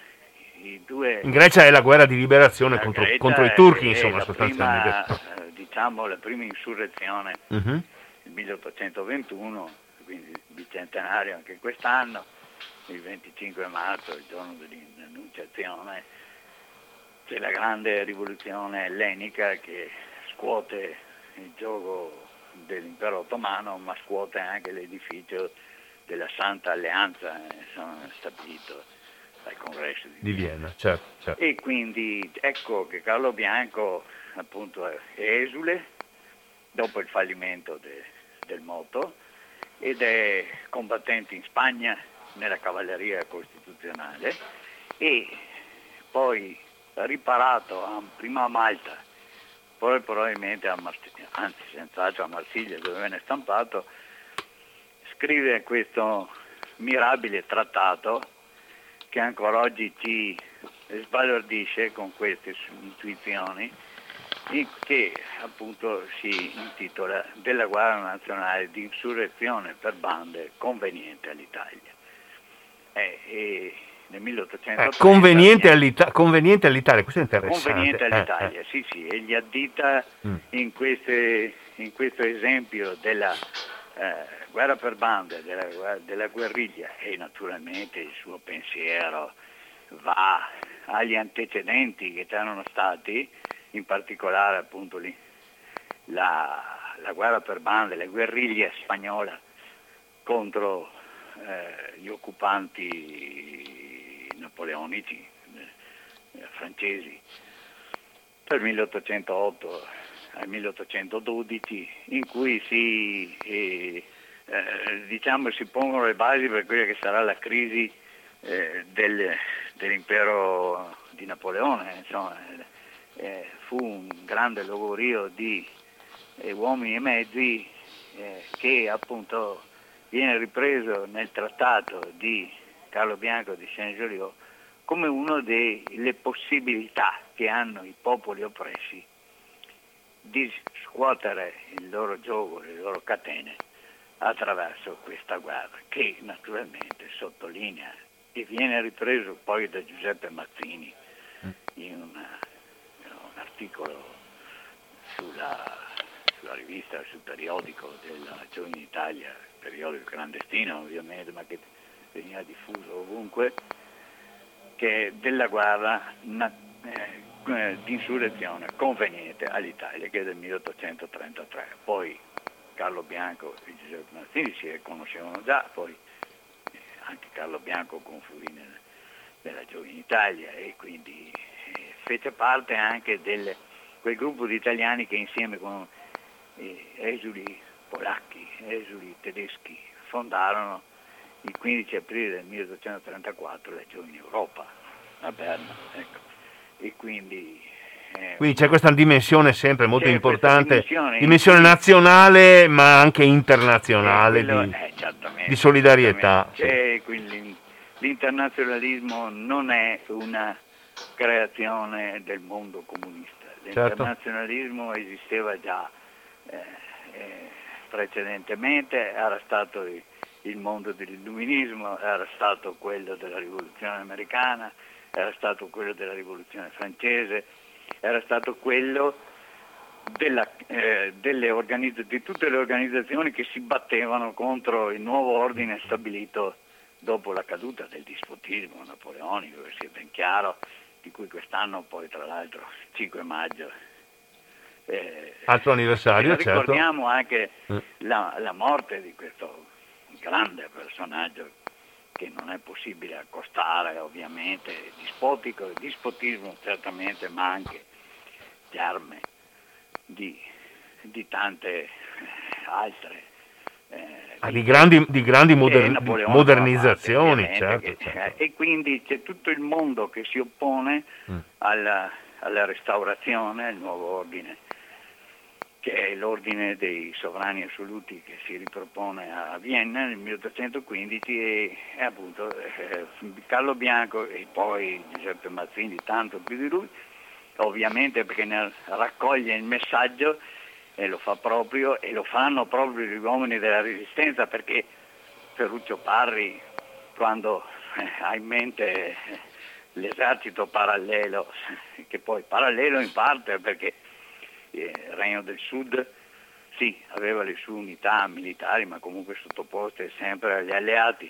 i, due... In Grecia è la guerra di liberazione contro, contro, i turchi, insomma, sostanzialmente. Prima, eh, diciamo la prima insurrezione, uh-huh. il 1821, quindi bicentenario anche quest'anno, il 25 marzo, il giorno dell'annunciazione c'è la grande rivoluzione ellenica che scuote il gioco dell'impero ottomano, ma scuote anche l'edificio della Santa Alleanza eh, stabilito dal congresso di, di Vienna. Certo, certo. E quindi ecco che Carlo Bianco appunto è esule dopo il fallimento de, del moto ed è combattente in Spagna nella cavalleria costituzionale e poi riparato prima a Malta, poi probabilmente a Marsiglia, anzi senz'altro a Marsiglia dove venne stampato, scrive questo mirabile trattato che ancora oggi ci sbalordisce con queste intuizioni che appunto si intitola Della Guardia Nazionale di Insurrezione per bande conveniente all'Italia. Eh, e nel 1830, eh, conveniente, all'Ita- conveniente, all'Italia, questo è interessante. Conveniente eh, all'Italia, eh, sì sì, e gli addita mm. in, queste, in, questo esempio della eh, guerra per bande, della, della guerriglia e naturalmente il suo pensiero va agli antecedenti che c'erano stati, in particolare appunto lì, la, la, guerra per bande, la guerriglia spagnola contro eh, gli occupanti napoleonici, eh, francesi, per 1808 al 1812, in cui si, eh, eh, diciamo, si pongono le basi per quella che sarà la crisi eh, del, dell'impero di Napoleone, insomma, fu un grande logorio di uomini e mezzi che appunto viene ripreso nel trattato di Carlo Bianco di Saint-Joliot come una delle possibilità che hanno i popoli oppressi di scuotere il loro gioco, le loro catene attraverso questa guerra che naturalmente sottolinea e viene ripreso poi da Giuseppe Mazzini mm. in, una, in un articolo sulla, sulla, rivista, sul periodico della Giovine Italia, periodico clandestino ovviamente, ma che veniva diffuso ovunque, che della guerra eh, eh, di insurrezione conveniente all'Italia, che è del 1833. Poi Carlo Bianco e Giuseppe Mazzini si conoscevano già, poi anche Carlo Bianco confluì nel, nella Giovine Italia e quindi eh, fece parte anche di quel gruppo di italiani che insieme con eh, esuli polacchi, esuli tedeschi fondarono il 15 aprile del 1834 la Giovine Europa a Berna. Ecco. E quindi eh, quindi c'è questa dimensione sempre molto importante, dimensione, dimensione nazionale ma anche internazionale eh, quello, di, eh, di, solidarietà. Sì. l'internazionalismo non è una creazione del mondo comunista, certo. l'internazionalismo certo. esisteva già eh, eh, precedentemente, era stato il, il mondo dell'illuminismo, era stato quello della rivoluzione americana, era stato quello della rivoluzione francese, era stato quello della, eh, organizz- di tutte le organizzazioni che si battevano contro il nuovo ordine stabilito dopo la caduta del dispotismo napoleonico, che sia ben chiaro, di cui quest'anno poi tra l'altro 5 maggio. Eh, Altro anniversario, certo. Ricordiamo anche eh. la, la morte di questo grande personaggio che non è possibile accostare ovviamente, dispotico, dispotismo certamente, ma anche di armi di, di tante altre. Eh, ah, di, grandi, di grandi moder- modernizzazioni, parte, certo, certo. E quindi c'è tutto il mondo che si oppone mm. alla, alla restaurazione, al nuovo ordine che è l'ordine dei sovrani assoluti che si ripropone a Vienna nel 1815 e, e appunto eh, Carlo Bianco e poi Giuseppe Mazzini, tanto più di lui, ovviamente perché ne raccoglie il messaggio e lo fa proprio e lo fanno proprio gli uomini della resistenza perché Ferruccio Parri quando eh, ha in mente l'esercito parallelo, che poi parallelo in parte perché il Regno del Sud sì, aveva le sue unità militari, ma comunque sottoposte sempre agli alleati,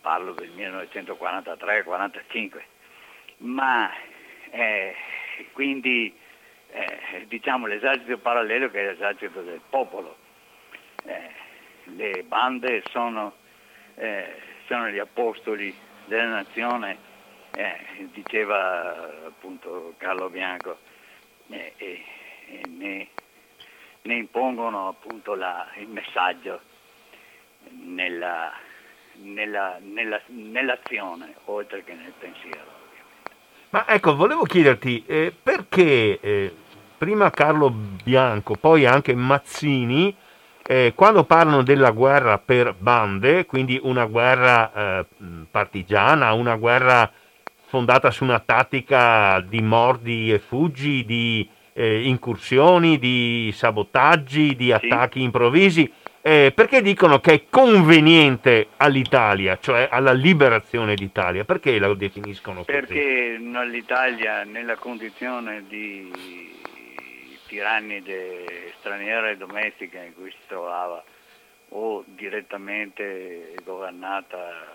parlo del 1943-45, ma eh, quindi eh, diciamo l'esercito parallelo che è l'esercito del popolo. Eh, le bande sono, eh, sono, gli apostoli della nazione, eh, diceva appunto Carlo Bianco, eh, ne, ne impongono appunto la, il messaggio nella, nella, nella, nell'azione oltre che nel pensiero. Ma ecco, volevo chiederti eh, perché eh, prima Carlo Bianco, poi anche Mazzini, eh, quando parlano della guerra per bande, quindi una guerra eh, partigiana, una guerra fondata su una tattica di mordi e fuggi, di eh, incursioni, di sabotaggi, di attacchi sì. improvvisi, eh, perché dicono che è conveniente all'Italia, cioè alla liberazione d'Italia? Perché la definiscono così? Perché l'Italia nella condizione di tirannide straniera e domestica in cui si trovava o direttamente governata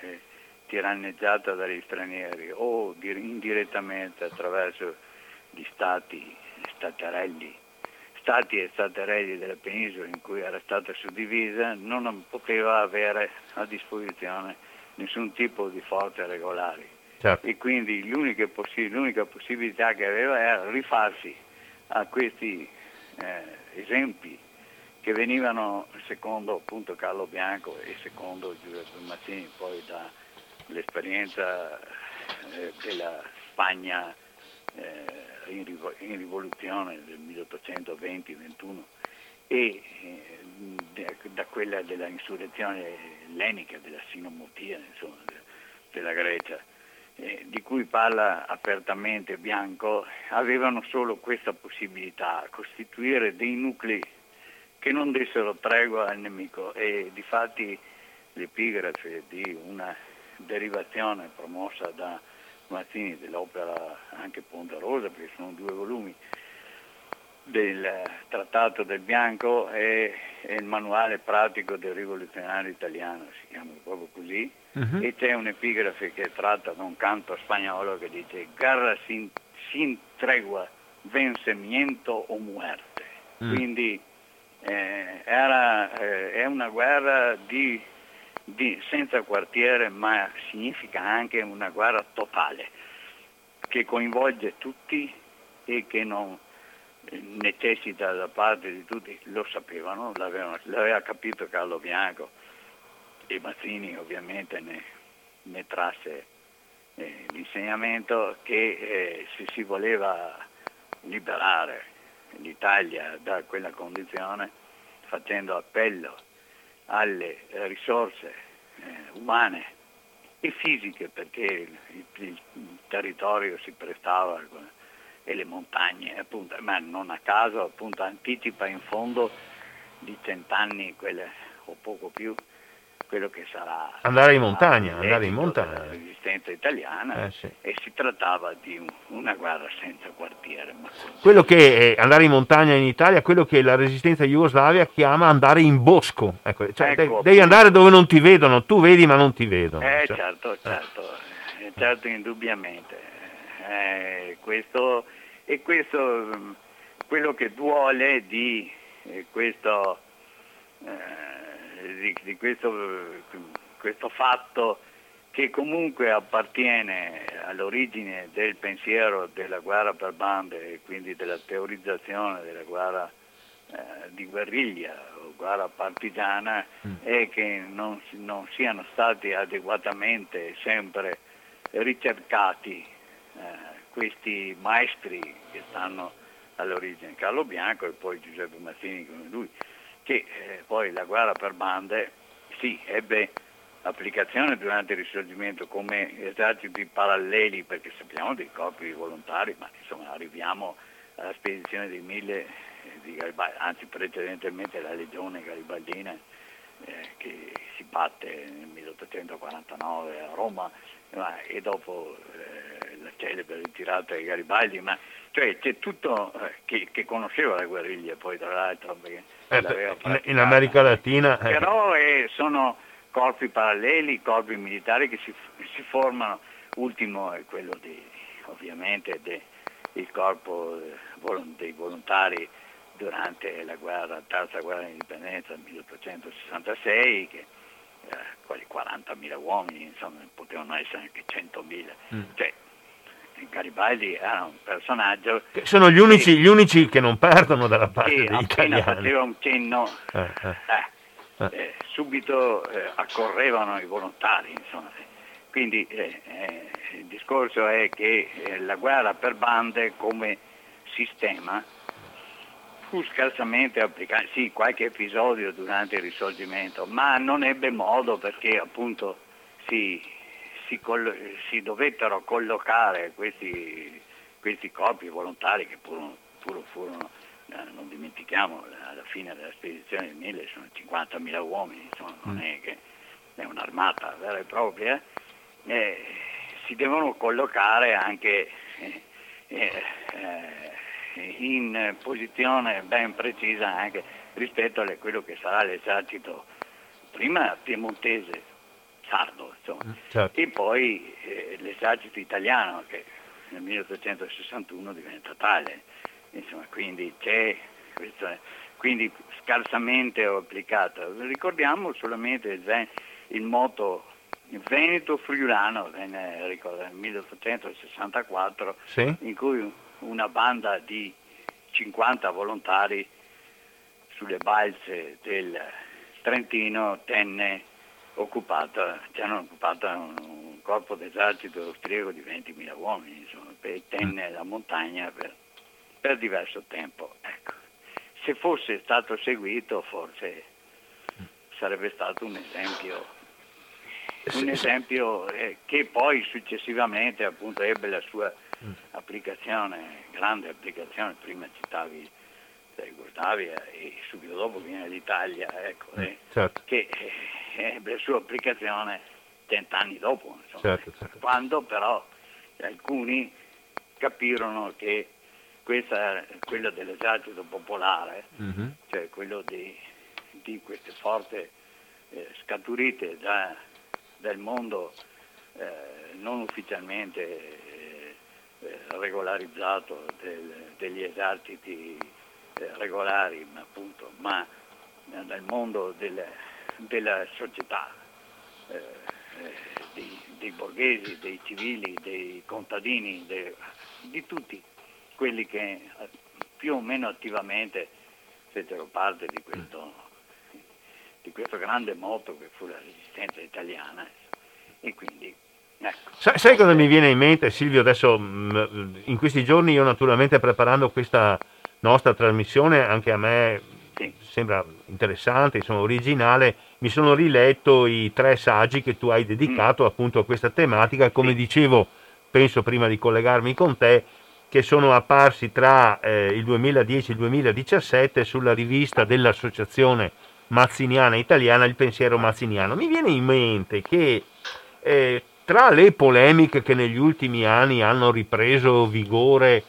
eh, tiranneggiata dagli stranieri o indirettamente attraverso gli stati staterelli stati e staterelli della penisola in cui era stata suddivisa non poteva avere a disposizione nessun tipo di forze regolari certo. e quindi l'unica, possi- l'unica, possibilità che aveva era rifarsi a questi eh, esempi che venivano secondo appunto Carlo Bianco e secondo Giuseppe Mazzini poi dall'esperienza eh, della Spagna eh, in, in rivoluzione del 1820-21 e eh, da quella della insurrezione ellenica, della sinomotia, insomma, della Grecia, eh, di cui parla apertamente Bianco, avevano solo questa possibilità, costituire dei nuclei che non dessero tregua al nemico. E difatti l'epigrafe di una derivazione promossa da Mazzini dell'opera anche Ponderosa, perché sono due volumi, del Trattato del Bianco e, e il manuale pratico del rivoluzionario italiano, si chiama proprio così, uh-huh. e c'è un'epigrafe che tratta da un canto spagnolo che dice Guerra sin, sin tregua, vencimiento o muerte. Mm. Quindi eh, era, eh, è una guerra di di, senza quartiere, ma significa anche una guerra totale che coinvolge tutti e che non necessita da parte di tutti, lo sapevano, l'aveva capito Carlo Bianco e Mazzini ovviamente ne, ne trasse eh, l'insegnamento che eh, se si voleva liberare l'Italia da quella condizione facendo appello alle eh, risorse eh, umane e fisiche perché il, il, il territorio si prestava e le montagne, appunto, ma non a caso appunto, anticipa in fondo di cent'anni quelle o poco più quello che sarà andare in montagna, andare in montagna. La resistenza italiana eh, sì. e si trattava di una guerra senza quartiere. quello che è andare in montagna in Italia, quello che la resistenza jugoslavia chiama andare in bosco. Ecco, cioè, ecco, devi andare dove non ti vedono, tu vedi ma non ti vedono. Eh, cioè. certo, eh. certo, eh. certo, indubbiamente. Eh, questo, e questo mm, quello che duole di eh, questo di, di questo, questo fatto che comunque appartiene all'origine del pensiero della guerra per bande e quindi della teorizzazione della guerra eh, di guerriglia o guerra partigiana mm. è che non, non, siano stati adeguatamente sempre ricercati eh, questi maestri che stanno all'origine, Carlo Bianco e poi Giuseppe Mazzini come lui che eh, poi la guerra per bande sì, ebbe applicazione durante il risorgimento come eserciti paralleli perché sappiamo dei corpi volontari, ma insomma arriviamo alla spedizione dei mille eh, di Garibaldi, anzi precedentemente la legione garibaldina eh, che si batte nel 1849 a Roma ma, e dopo eh, la celebre ritirata di Garibaldi, ma cioè c'è tutto eh, che, che, conosceva la guerriglia poi tra l'altro perché eh, in, in, America Latina eh. però eh, sono corpi paralleli corpi militari che si, si formano ultimo è quello di ovviamente de, il corpo dei volontari durante la guerra, terza guerra di indipendenza del 1866 che quali 40.000 uomini, insomma potevano essere anche 100.000. Mm. Cioè, Garibaldi era un personaggio... Che sono gli unici, che, gli unici, che non perdono dalla parte degli italiani. Appena faceva un cenno, eh, eh. eh, eh subito eh, accorrevano i volontari, insomma. Quindi eh, il discorso è che eh, la guerra per bande come sistema fu scarsamente applicata, sì, qualche episodio durante il risorgimento, ma non ebbe modo perché appunto si, si, coll- si dovettero collocare questi, questi, corpi volontari che pur, pur furono, eh, non dimentichiamo, alla fine della spedizione del 1000 sono 50.000 uomini, insomma, non mm. è che è un'armata vera e propria, eh, si devono collocare anche eh, eh, in posizione ben precisa anche rispetto a quello che sarà l'esercito prima piemontese, sardo, insomma, mm, certo. e poi eh, l'esercito italiano che nel 1861 diventa tale, insomma, quindi c'è questa, quindi scarsamente applicato. Ricordiamo solamente il, moto Veneto Friulano, nel 1864, sì. in cui una banda di 50 volontari sulle balze del Trentino tenne occupata, ci hanno occupato un corpo d'esercito austriaco di 20.000 uomini, insomma, e tenne la montagna per, per diverso tempo. Ecco. Se fosse stato seguito forse sarebbe stato un esempio, un esempio eh, che poi successivamente appunto ebbe la sua mm. applicazione, grande applicazione, prima citavi la Jugoslavia e subito dopo viene l'Italia, ecco, mm, eh, certo. che eh, ebbe la sua applicazione cent'anni dopo, certo, certo. quando però alcuni capirono che questa, quello dell'esercito popolare, mm-hmm. cioè quello di, di queste forze eh, scaturite da, dal mondo eh, non ufficialmente eh, eh regolarizzato del, degli eserciti eh, regolari, ma, appunto, ma dal mondo del, della società, eh, dei, dei, borghesi, dei civili, dei contadini, dei, di tutti quelli che più o meno attivamente fecero parte di questo di questo grande moto che fu la resistenza italiana e quindi ecco. sai, sai cosa mi viene in mente Silvio adesso mm, in questi giorni io naturalmente preparando questa nostra trasmissione anche a me sì. sembra interessante insomma originale mi sono riletto i tre saggi che tu hai dedicato mm. appunto a questa tematica come sì. dicevo penso prima di collegarmi con te che sono apparsi tra eh, il 2010 e il 2017 sulla rivista dell'associazione mazziniana italiana, il pensiero mazziniano. Mi viene in mente che eh, tra le polemiche che negli ultimi anni hanno ripreso vigore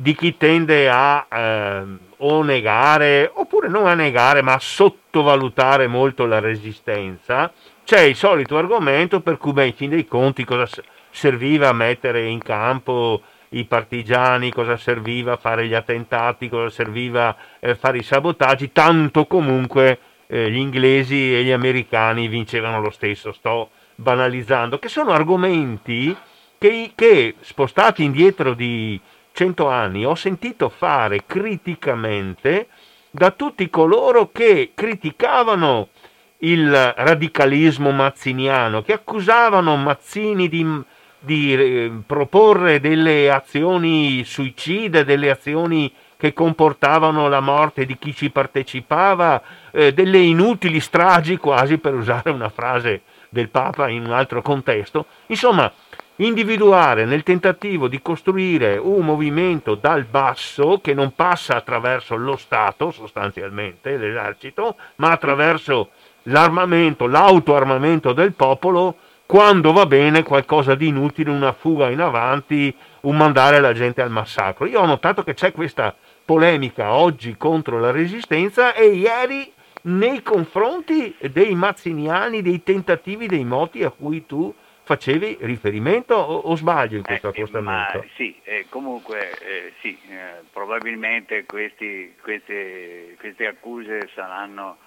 di chi tende a eh, o negare, oppure non a negare, ma a sottovalutare molto la resistenza, c'è il solito argomento per cui, beh, in fin dei conti, cosa serviva mettere in campo i partigiani, cosa serviva fare gli attentati, cosa serviva eh, fare i sabotaggi, tanto comunque eh, gli inglesi e gli americani vincevano lo stesso, sto banalizzando, che sono argomenti che, che spostati indietro di cento anni ho sentito fare criticamente da tutti coloro che criticavano il radicalismo mazziniano, che accusavano Mazzini di di eh, proporre delle azioni suicide, delle azioni che comportavano la morte di chi ci partecipava, eh, delle inutili stragi quasi per usare una frase del Papa in un altro contesto. Insomma, individuare nel tentativo di costruire un movimento dal basso che non passa attraverso lo Stato sostanzialmente, l'esercito, ma attraverso l'armamento, l'autoarmamento del popolo, quando va bene qualcosa di inutile, una fuga in avanti, un mandare la gente al massacro. Io ho notato che c'è questa polemica oggi contro la resistenza e ieri nei confronti dei mazziniani, dei tentativi, dei moti a cui tu facevi riferimento o, o sbaglio in questo eh, accostamento? sì, eh, comunque eh, sì, eh, probabilmente questi, queste, queste accuse saranno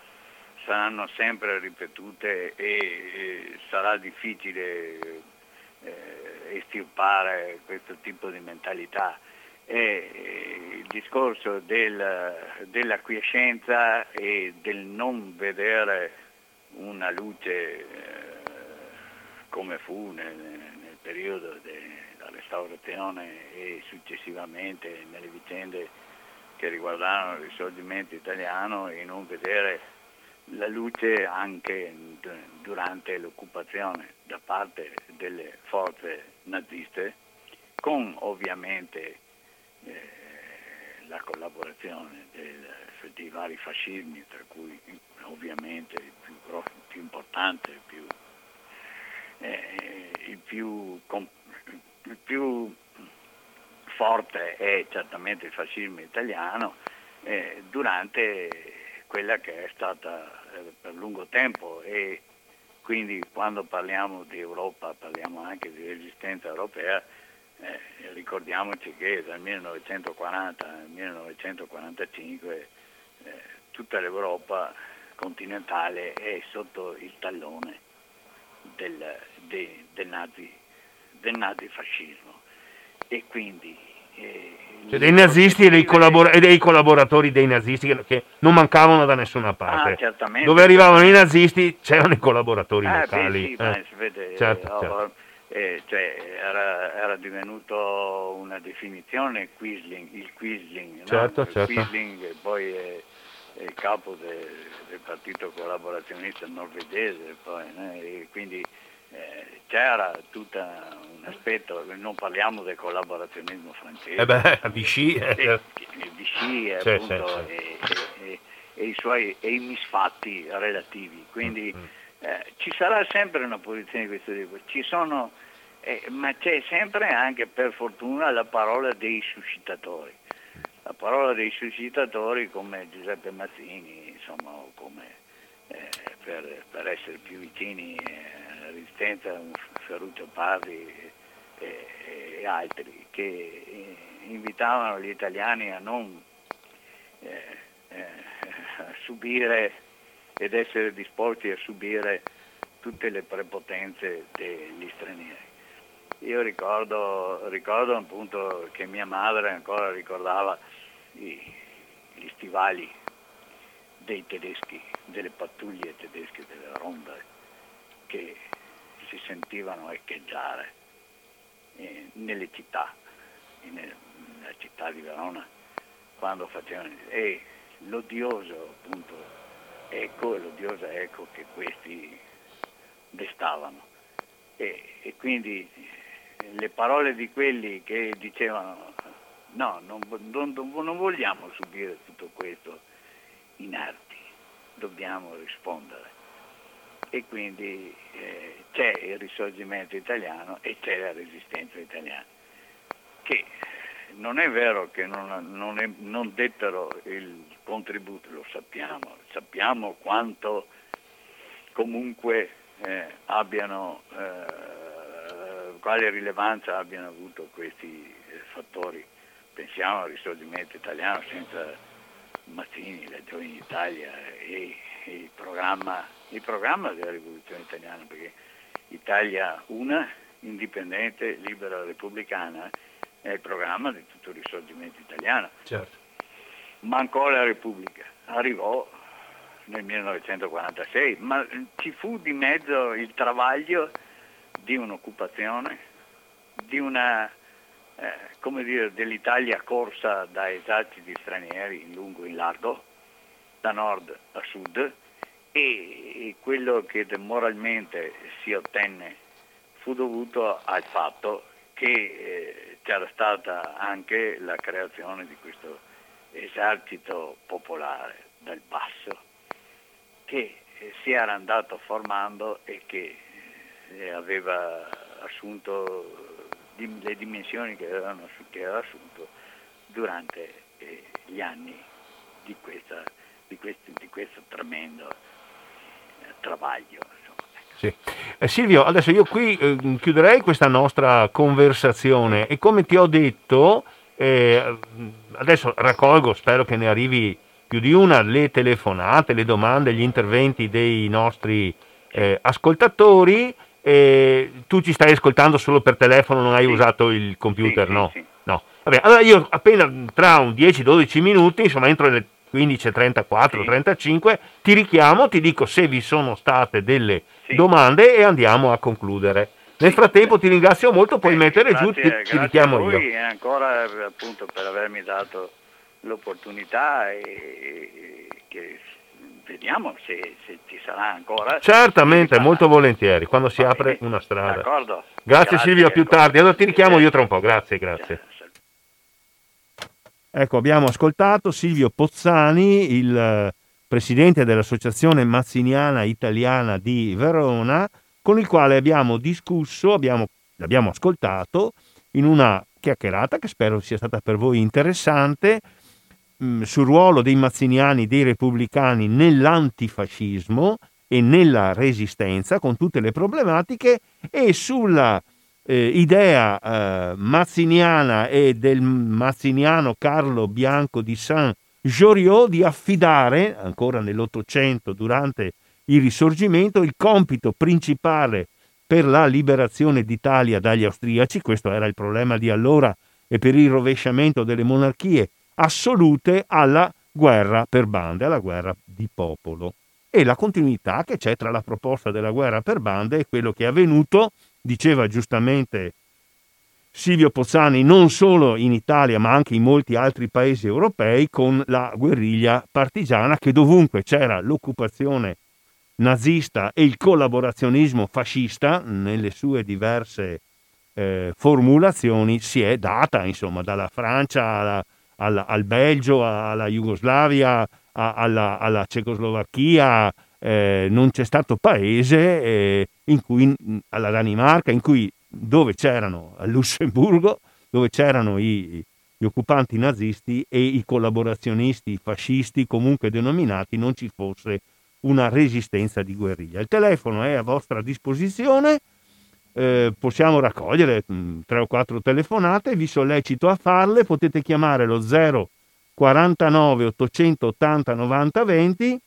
saranno sempre ripetute e, sarà difficile eh, estirpare questo tipo di mentalità. E, eh, il discorso del, dell'acquiescenza e del non vedere una luce eh, come fu nel, nel periodo della restaurazione e successivamente nelle vicende che riguardavano il risorgimento italiano e non vedere la luce anche durante l'occupazione da parte delle forze naziste, con ovviamente eh, la collaborazione del, dei vari fascismi, tra cui ovviamente il più, più importante, il più, eh, il, più, il più, forte è certamente il fascismo italiano, eh, durante quella che è stata eh, per lungo tempo. E quindi quando parliamo di Europa parliamo anche di resistenza europea, eh, ricordiamoci che dal 1940 al 1945 eh, tutta l'Europa continentale è sotto il tallone del, de, del, nazi, del nazifascismo e quindi eh, cioè dei nazisti e dei, collabor- e dei, collaboratori dei nazisti che, che, non mancavano da nessuna parte. Ah, Dove arrivavano i nazisti c'erano i collaboratori eh, locali. Beh, sì, eh. vede, certo, oh, certo. Eh, cioè, era, era, divenuto una definizione Quisling, il Quisling, certo, no? il certo. Quisling poi è, il capo de, del partito collaborazionista norvegese, poi, né? quindi eh, c'era tutto un aspetto, non parliamo del collaborazionismo francese, eh beh, (laughs) Vichy, eh, Vichy appunto, e, e, e, i suoi e i misfatti relativi, quindi mm-hmm. eh, ci sarà sempre una posizione di questo tipo, ci sono, eh, ma c'è sempre anche per fortuna la parola dei suscitatori, la parola dei suscitatori come Giuseppe Mazzini, insomma, come, eh, per, per, essere più vicini eh, Resistenza, Ferruccio Parri e, e, altri che invitavano gli italiani a non eh, eh, a subire ed essere disposti a subire tutte le prepotenze degli stranieri. Io ricordo, ricordo appunto che mia madre ancora ricordava i, gli stivali dei tedeschi, delle pattuglie tedesche, delle ronde, che si sentivano echeggiare eh, nelle città, nella città di Verona, quando facevano... e l'odioso appunto eco, l'odiosa eco che questi destavano. E, e quindi le parole di quelli che dicevano no, non, non, non vogliamo subire tutto questo inerti, dobbiamo rispondere e quindi eh, c'è il risorgimento italiano e c'è la resistenza italiana, che non è vero che non, non, è, non dettero il contributo, lo sappiamo, sappiamo quanto comunque eh, abbiano, eh, quale rilevanza abbiano avuto questi eh, fattori. Pensiamo al risorgimento italiano senza Mazzini, la Giovane Italia e il programma il programma della rivoluzione italiana, perché Italia una, indipendente, libera, repubblicana, è il programma di tutto il risorgimento italiano. Certo. Mancò la Repubblica, arrivò nel 1946, ma ci fu di mezzo il travaglio di un'occupazione, di una, eh, come dire, dell'Italia corsa da eserciti stranieri in lungo e in largo, da nord a sud, e quello che moralmente si ottenne fu dovuto al fatto che eh, c'era stata anche la creazione di questo esercito popolare dal basso che si era andato formando e che aveva assunto le dimensioni che, avevano, che aveva assunto durante eh, gli anni di, questa, di, questo, di questo tremendo travaglio. Sì. Eh, Silvio, adesso io qui eh, chiuderei questa nostra conversazione e come ti ho detto, eh, adesso raccolgo, spero che ne arrivi più di una, le telefonate, le domande, gli interventi dei nostri eh, ascoltatori. tu ci stai ascoltando solo per telefono, non hai sì. usato il computer, sì, no? Sì, no. Vabbè, allora io appena tra un 10-12 minuti, insomma entro le 15.34, sì. 35, ti richiamo, ti dico se vi sono state delle domande e andiamo a concludere. Nel frattempo ti ringrazio molto, puoi eh, mettere grazie, giù, ti, ti richiamo io. Grazie a ancora appunto per avermi dato l'opportunità e che vediamo se, se, ci sarà ancora. Certamente, molto volentieri, quando si apre una strada. D'accordo. Grazie, grazie Silvio, a più tardi. Allora ti richiamo io tra un po', grazie, grazie. Ecco, abbiamo ascoltato Silvio Pozzani, il eh, presidente dell'Associazione Mazziniana Italiana di Verona, con il quale abbiamo discusso, abbiamo, l'abbiamo ascoltato in una chiacchierata che spero sia stata per voi interessante mm, sul ruolo dei mazziniani, dei repubblicani nell'antifascismo e nella resistenza con tutte le problematiche e sulla eh, idea eh, mazziniana e del mazziniano Carlo Bianco di Saint-Joriot di affidare, ancora nell'Ottocento, durante il Risorgimento, il compito principale per la liberazione d'Italia dagli austriaci, questo era il problema di allora, e per il rovesciamento delle monarchie assolute alla guerra per bande, alla guerra di popolo. E la continuità che c'è tra la proposta della guerra per bande e quello che è avvenuto diceva giustamente Silvio Pozzani, non solo in Italia ma anche in molti altri paesi europei con la guerriglia partigiana che dovunque c'era l'occupazione nazista e il collaborazionismo fascista nelle sue diverse eh, formulazioni si è data insomma dalla Francia alla, alla, al Belgio alla Jugoslavia alla, alla Cecoslovacchia eh, non c'è stato paese eh, in cui, alla Danimarca, in cui dove c'erano, a Lussemburgo, dove c'erano i, gli occupanti nazisti e i collaborazionisti fascisti comunque denominati, non ci fosse una resistenza di guerriglia. Il telefono è a vostra disposizione, eh, possiamo raccogliere mh, mm, tre o quattro telefonate, vi sollecito a farle, potete chiamare lo 0 49 880 90 20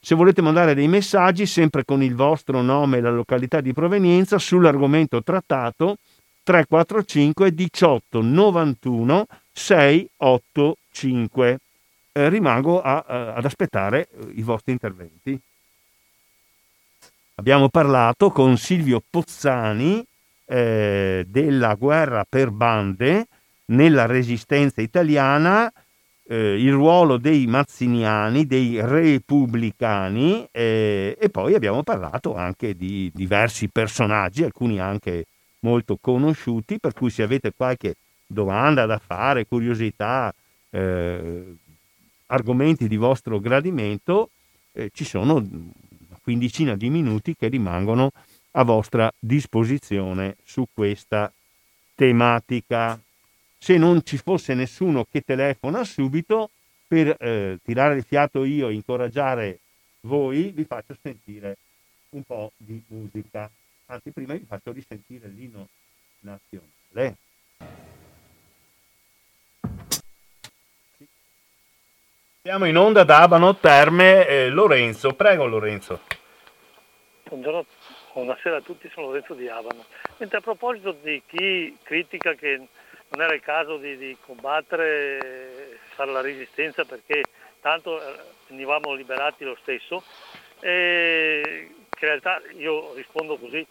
se volete mandare dei messaggi, sempre con il vostro nome e la località di provenienza, sull'argomento trattato 345 18 91 685. Eh, rimango a, a, ad aspettare eh, i vostri interventi. Abbiamo parlato con Silvio Pozzani eh, della guerra per bande nella resistenza italiana eh, il ruolo dei mazziniani, dei repubblicani eh, e poi abbiamo parlato anche di diversi personaggi, alcuni anche molto conosciuti, per cui se avete qualche domanda da fare, curiosità, eh, argomenti di vostro gradimento, eh, ci sono quindicina di minuti che rimangono a vostra disposizione su questa tematica se non ci fosse nessuno che telefona subito per eh, tirare il fiato io e incoraggiare voi, vi faccio sentire un po' di musica. Anzi, prima vi faccio risentire l'inno nazionale. Siamo in onda da Abano Terme. Eh, Lorenzo, prego Lorenzo. Buongiorno, buonasera a tutti, sono Lorenzo di Abano. Mentre a proposito di chi critica che non era il caso di, di combattere, fare la resistenza perché tanto eh, venivamo liberati lo stesso. E in realtà io rispondo così,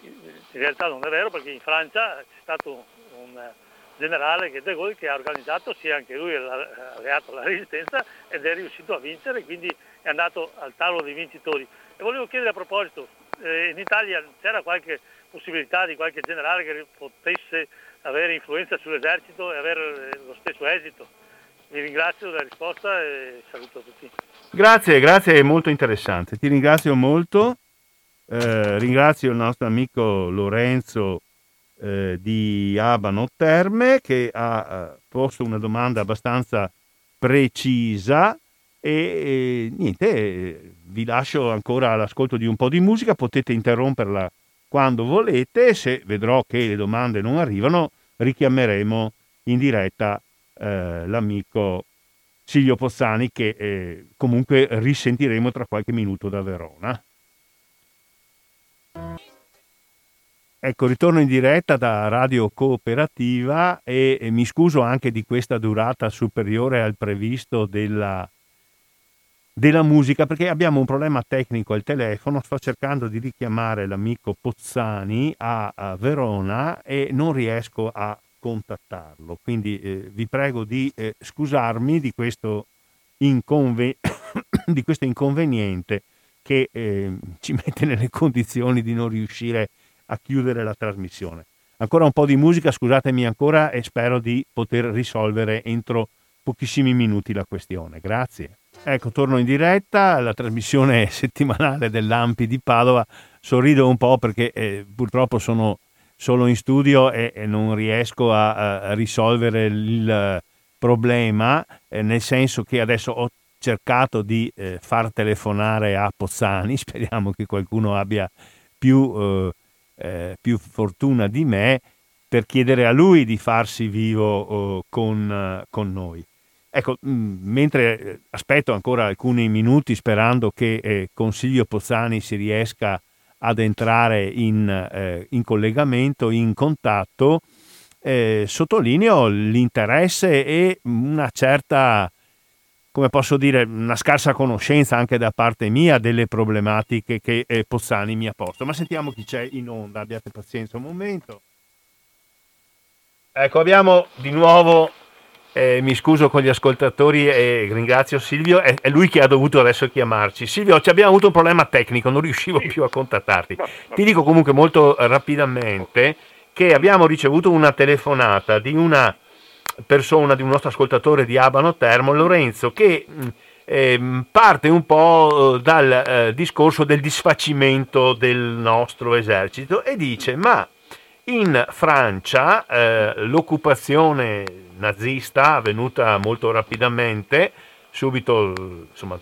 in realtà non è vero perché in Francia c'è stato un generale che De Gaulle che ha organizzato, sia anche lui alleato alla resistenza ed è riuscito a vincere, quindi è andato al tavolo dei vincitori. E volevo chiedere a proposito, eh, in Italia c'era qualche possibilità di qualche generale che potesse avere influenza sull'esercito e avere lo stesso esito. Vi ringrazio della risposta e saluto tutti. Grazie, grazie, è molto interessante. Ti ringrazio molto. Eh, ringrazio il nostro amico Lorenzo eh, di Abano Terme che ha eh, posto una domanda abbastanza precisa e, e niente, vi lascio ancora all'ascolto di un po' di musica, potete interromperla quando volete, se vedrò che le domande non arrivano, richiameremo in diretta eh, l'amico Silvio Pozzani che eh, comunque risentiremo tra qualche minuto da Verona. Ecco, ritorno in diretta da Radio Cooperativa e, e, mi scuso anche di questa durata superiore al previsto della, della musica perché abbiamo un problema tecnico al telefono, sto cercando di richiamare l'amico Pozzani a, a Verona e non riesco a contattarlo, quindi eh, vi prego di eh, scusarmi di questo, inconven- (coughs) di questo, inconveniente che eh, ci mette nelle condizioni di non riuscire a chiudere la trasmissione. Ancora un po' di musica, scusatemi ancora e spero di poter risolvere entro pochissimi minuti la questione. Grazie. Ecco, torno in diretta, la trasmissione (laughs) settimanale dell'Ampi di Padova. Sorrido un po' perché eh, purtroppo sono solo in studio e, e non riesco a, a, risolvere il problema, eh, nel senso che adesso ho cercato di eh, far telefonare a Pozzani, (laughs) speriamo che qualcuno abbia più, eh, eh, più fortuna di me, per chiedere a lui di farsi vivo oh, con, con noi. Ecco, mm, mentre eh, aspetto ancora alcuni minuti sperando che eh, Consiglio Pozzani si riesca ad entrare in, eh, in collegamento, in contatto, eh, sottolineo l'interesse e una certa, come posso dire, una scarsa conoscenza anche da parte mia delle problematiche che eh, Pozzani mi ha posto. Ma sentiamo chi c'è in onda, abbiate pazienza un momento. Ecco, abbiamo di nuovo eh, mi scuso con gli ascoltatori e ringrazio Silvio, è, è, lui che ha dovuto adesso chiamarci. Silvio, ci abbiamo avuto un problema tecnico, non riuscivo più a contattarti. (laughs) Ti dico comunque molto rapidamente che abbiamo ricevuto una telefonata di una persona, di un nostro ascoltatore di Abano Termo, Lorenzo, che eh, parte un po' dal eh, discorso del disfacimento del nostro esercito e dice ma in Francia eh, l'occupazione nazista avvenuta molto rapidamente, subito insomma,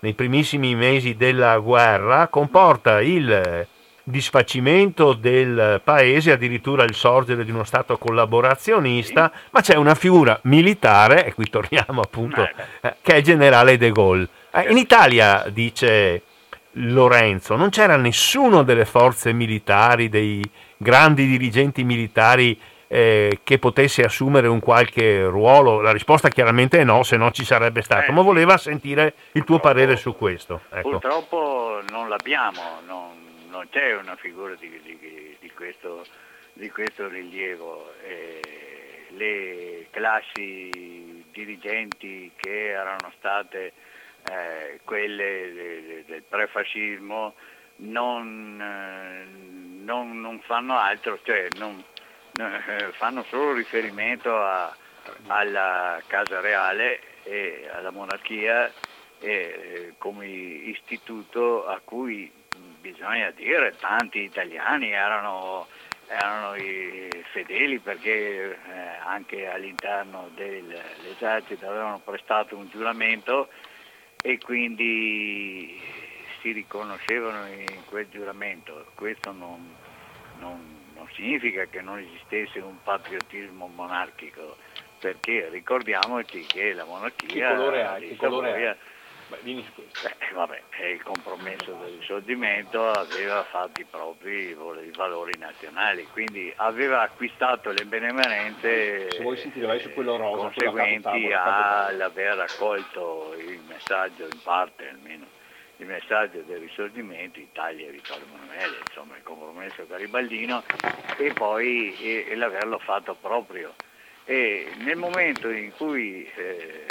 nei primissimi mesi della guerra, comporta il disfacimento del paese, addirittura il sorgere di uno Stato collaborazionista, ma c'è una figura militare, e qui torniamo appunto, eh, che è il generale de Gaulle. Eh, in Italia, dice Lorenzo, non c'era nessuno delle forze militari, dei grandi dirigenti militari eh, che potesse assumere un qualche ruolo? La risposta chiaramente è no, se no ci sarebbe stato, eh, ma voleva sentire il tuo parere su questo. Ecco. Purtroppo non l'abbiamo, non, non c'è una figura di, di, di, questo, di questo, rilievo. Eh, le classi dirigenti che erano state eh, quelle de, de, del prefascismo non, eh, non, non, fanno altro, cioè non, eh, fanno solo riferimento a, alla Casa Reale e alla monarchia eh, come istituto a cui bisogna dire tanti italiani erano, erano fedeli perché eh, anche all'interno dell'esercito avevano prestato un giuramento e quindi si riconoscevano in quel giuramento. Questo non, non, non significa che non esistesse un patriottismo monarchico, perché ricordiamoci che la monarchia... Che colore ha? Che colore ha? Beh, vabbè, il compromesso del risorgimento aveva fatto i propri i valori nazionali, quindi aveva acquistato le benemerenze Se vuoi sentire, su quello rosa, conseguenti all'aver accolto il messaggio in parte almeno il messaggio del risorgimento, Italia e Vittorio Emanuele, insomma il compromesso garibaldino e poi e, e l'averlo fatto proprio. E nel momento in cui eh,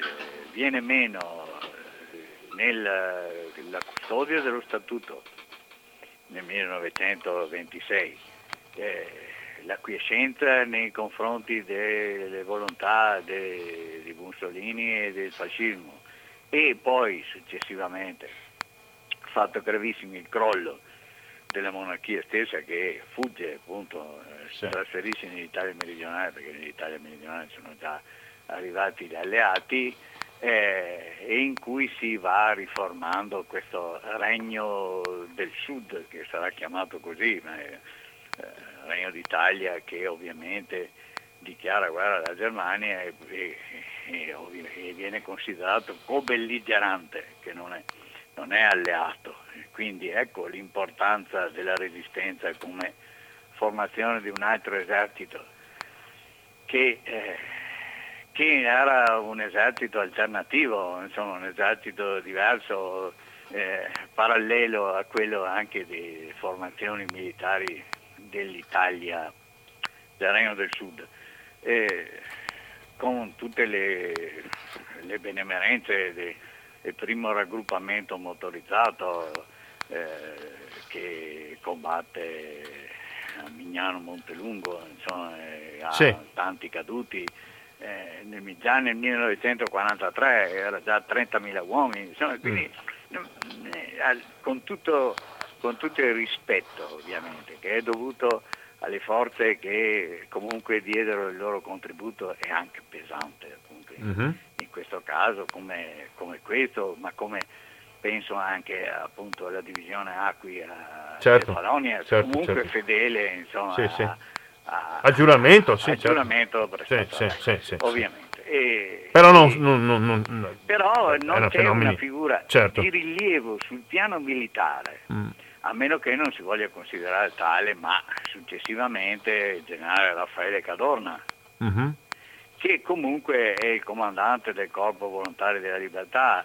viene meno nella custodia dello statuto nel 1926, eh, l'acquiescenza nei confronti delle volontà de, di Mussolini e del fascismo. E poi successivamente fatto gravissimo il crollo della monarchia stessa che fugge appunto, eh, si trasferisce in Italia meridionale perché in Italia meridionale sono già arrivati gli alleati eh, e in cui si va riformando questo regno del sud che sarà chiamato così, ma è eh, regno d'Italia che ovviamente dichiara guerra alla Germania e, e, e, viene considerato co-belligerante, che non è non è alleato. Quindi ecco l'importanza della resistenza come formazione di un altro esercito che, eh, Sì, era un esercito alternativo, insomma un esercito diverso, eh, parallelo a quello anche di formazioni militari dell'Italia, del Regno del Sud, eh, con tutte le, le benemerenze del primo raggruppamento motorizzato eh, che combatte a Mignano Montelungo, insomma, ha sì. tanti caduti eh, nel, già nel 1943 era già 30.000 uomini, insomma, quindi mm. eh, con, tutto, con tutto il rispetto ovviamente che è dovuto alle forze che comunque diedero il loro contributo e anche pesante appunto, in, mm-hmm. in questo caso come, come, questo, ma come penso anche appunto alla divisione Acqui a certo, Cefalonia, certo, comunque certo. fedele insomma, sì, sì a, giuramento, sì, a certo. giuramento sì, sì, sì, ovviamente. E, però non, non, non, non però non c'è fenomeni. una figura certo. di rilievo sul piano militare, mm. a meno che non si voglia considerare tale, ma successivamente il generale Raffaele Cadorna, mm-hmm. che comunque è il comandante del Corpo Volontario della Libertà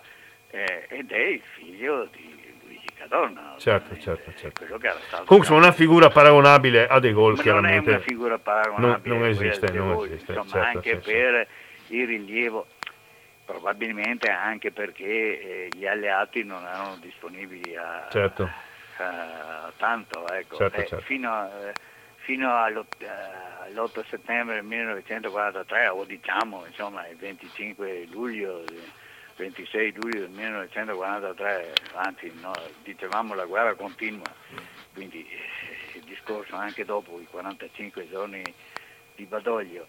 eh, ed è il figlio di Madonna. Certo, certo, certo. Comunque sono una figura paragonabile a De Gaulle, chiaramente. Non è una figura paragonabile. Non, non esiste, non Gaulle, esiste. Insomma, certo, anche sì, per il rilievo, probabilmente anche perché eh, gli alleati non erano disponibili a, certo. a, a tanto. Ecco. Certo, eh, certo. Fino, a, fino all'8, eh, all'8 settembre 1943, o diciamo insomma il 25 luglio 26 luglio del 1943, anzi no, dicevamo la guerra continua, quindi eh, il discorso anche dopo i 45 giorni di Badoglio.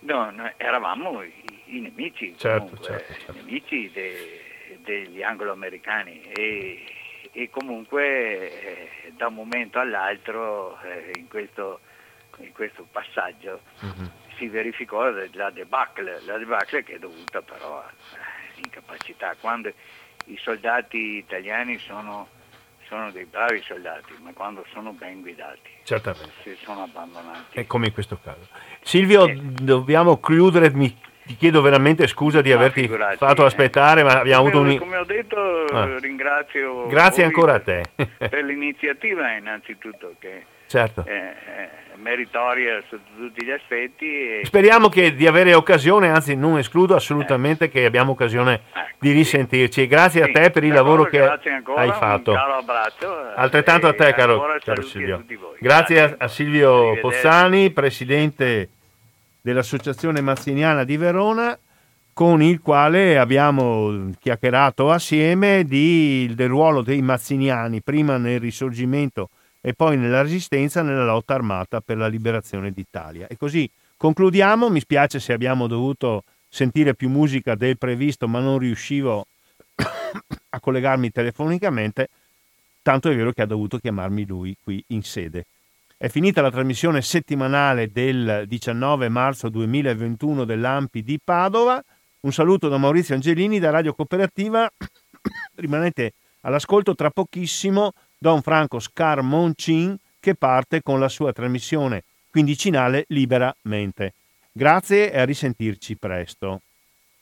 No, noi eravamo i, i nemici, certo, comunque, certo, certo. i nemici de, degli anglo-americani e, e comunque eh, da un momento all'altro eh, in, questo, in, questo, passaggio mm-hmm. si verificò la debacle, la debacle che è dovuta però a, incapacità, quando i soldati italiani sono, sono dei bravi soldati, ma quando sono ben guidati, Certamente. si sono abbandonati. È come in questo caso. Silvio, eh. dobbiamo chiudere, mi ti chiedo veramente scusa di averti figurati, fatto eh. aspettare, ma abbiamo come, avuto un... Come ho detto, ah. ringrazio... Grazie ancora a te. per (laughs) l'iniziativa innanzitutto, che certo. è, è meritoria sotto tutti gli aspetti. Speriamo che di avere occasione, anzi non escludo assolutamente eh. che abbiamo occasione ecco, di risentirci. Grazie sì. a te per il lavoro che ancora, hai fatto. Un caro abbraccio. Altrettanto a te, caro, caro Silvio. Grazie, Grazie a Silvio Pozzani, presidente dell'Associazione Mazziniana di Verona, con il quale abbiamo chiacchierato assieme di, del ruolo dei mazziniani, prima nel risorgimento e poi nella resistenza nella lotta armata per la liberazione d'Italia. E così concludiamo, mi spiace se abbiamo dovuto sentire più musica del previsto, ma non riuscivo (coughs) a collegarmi telefonicamente, tanto è vero che ha dovuto chiamarmi lui qui in sede. È finita la trasmissione settimanale del 19 marzo 2021 dell'AMPI di Padova. Un saluto da Maurizio Angelini da Radio Cooperativa. (coughs) Rimanete all'ascolto tra pochissimo Don Franco Scarmoncin che parte con la sua trasmissione quindicinale Liberamente. Grazie e a risentirci presto.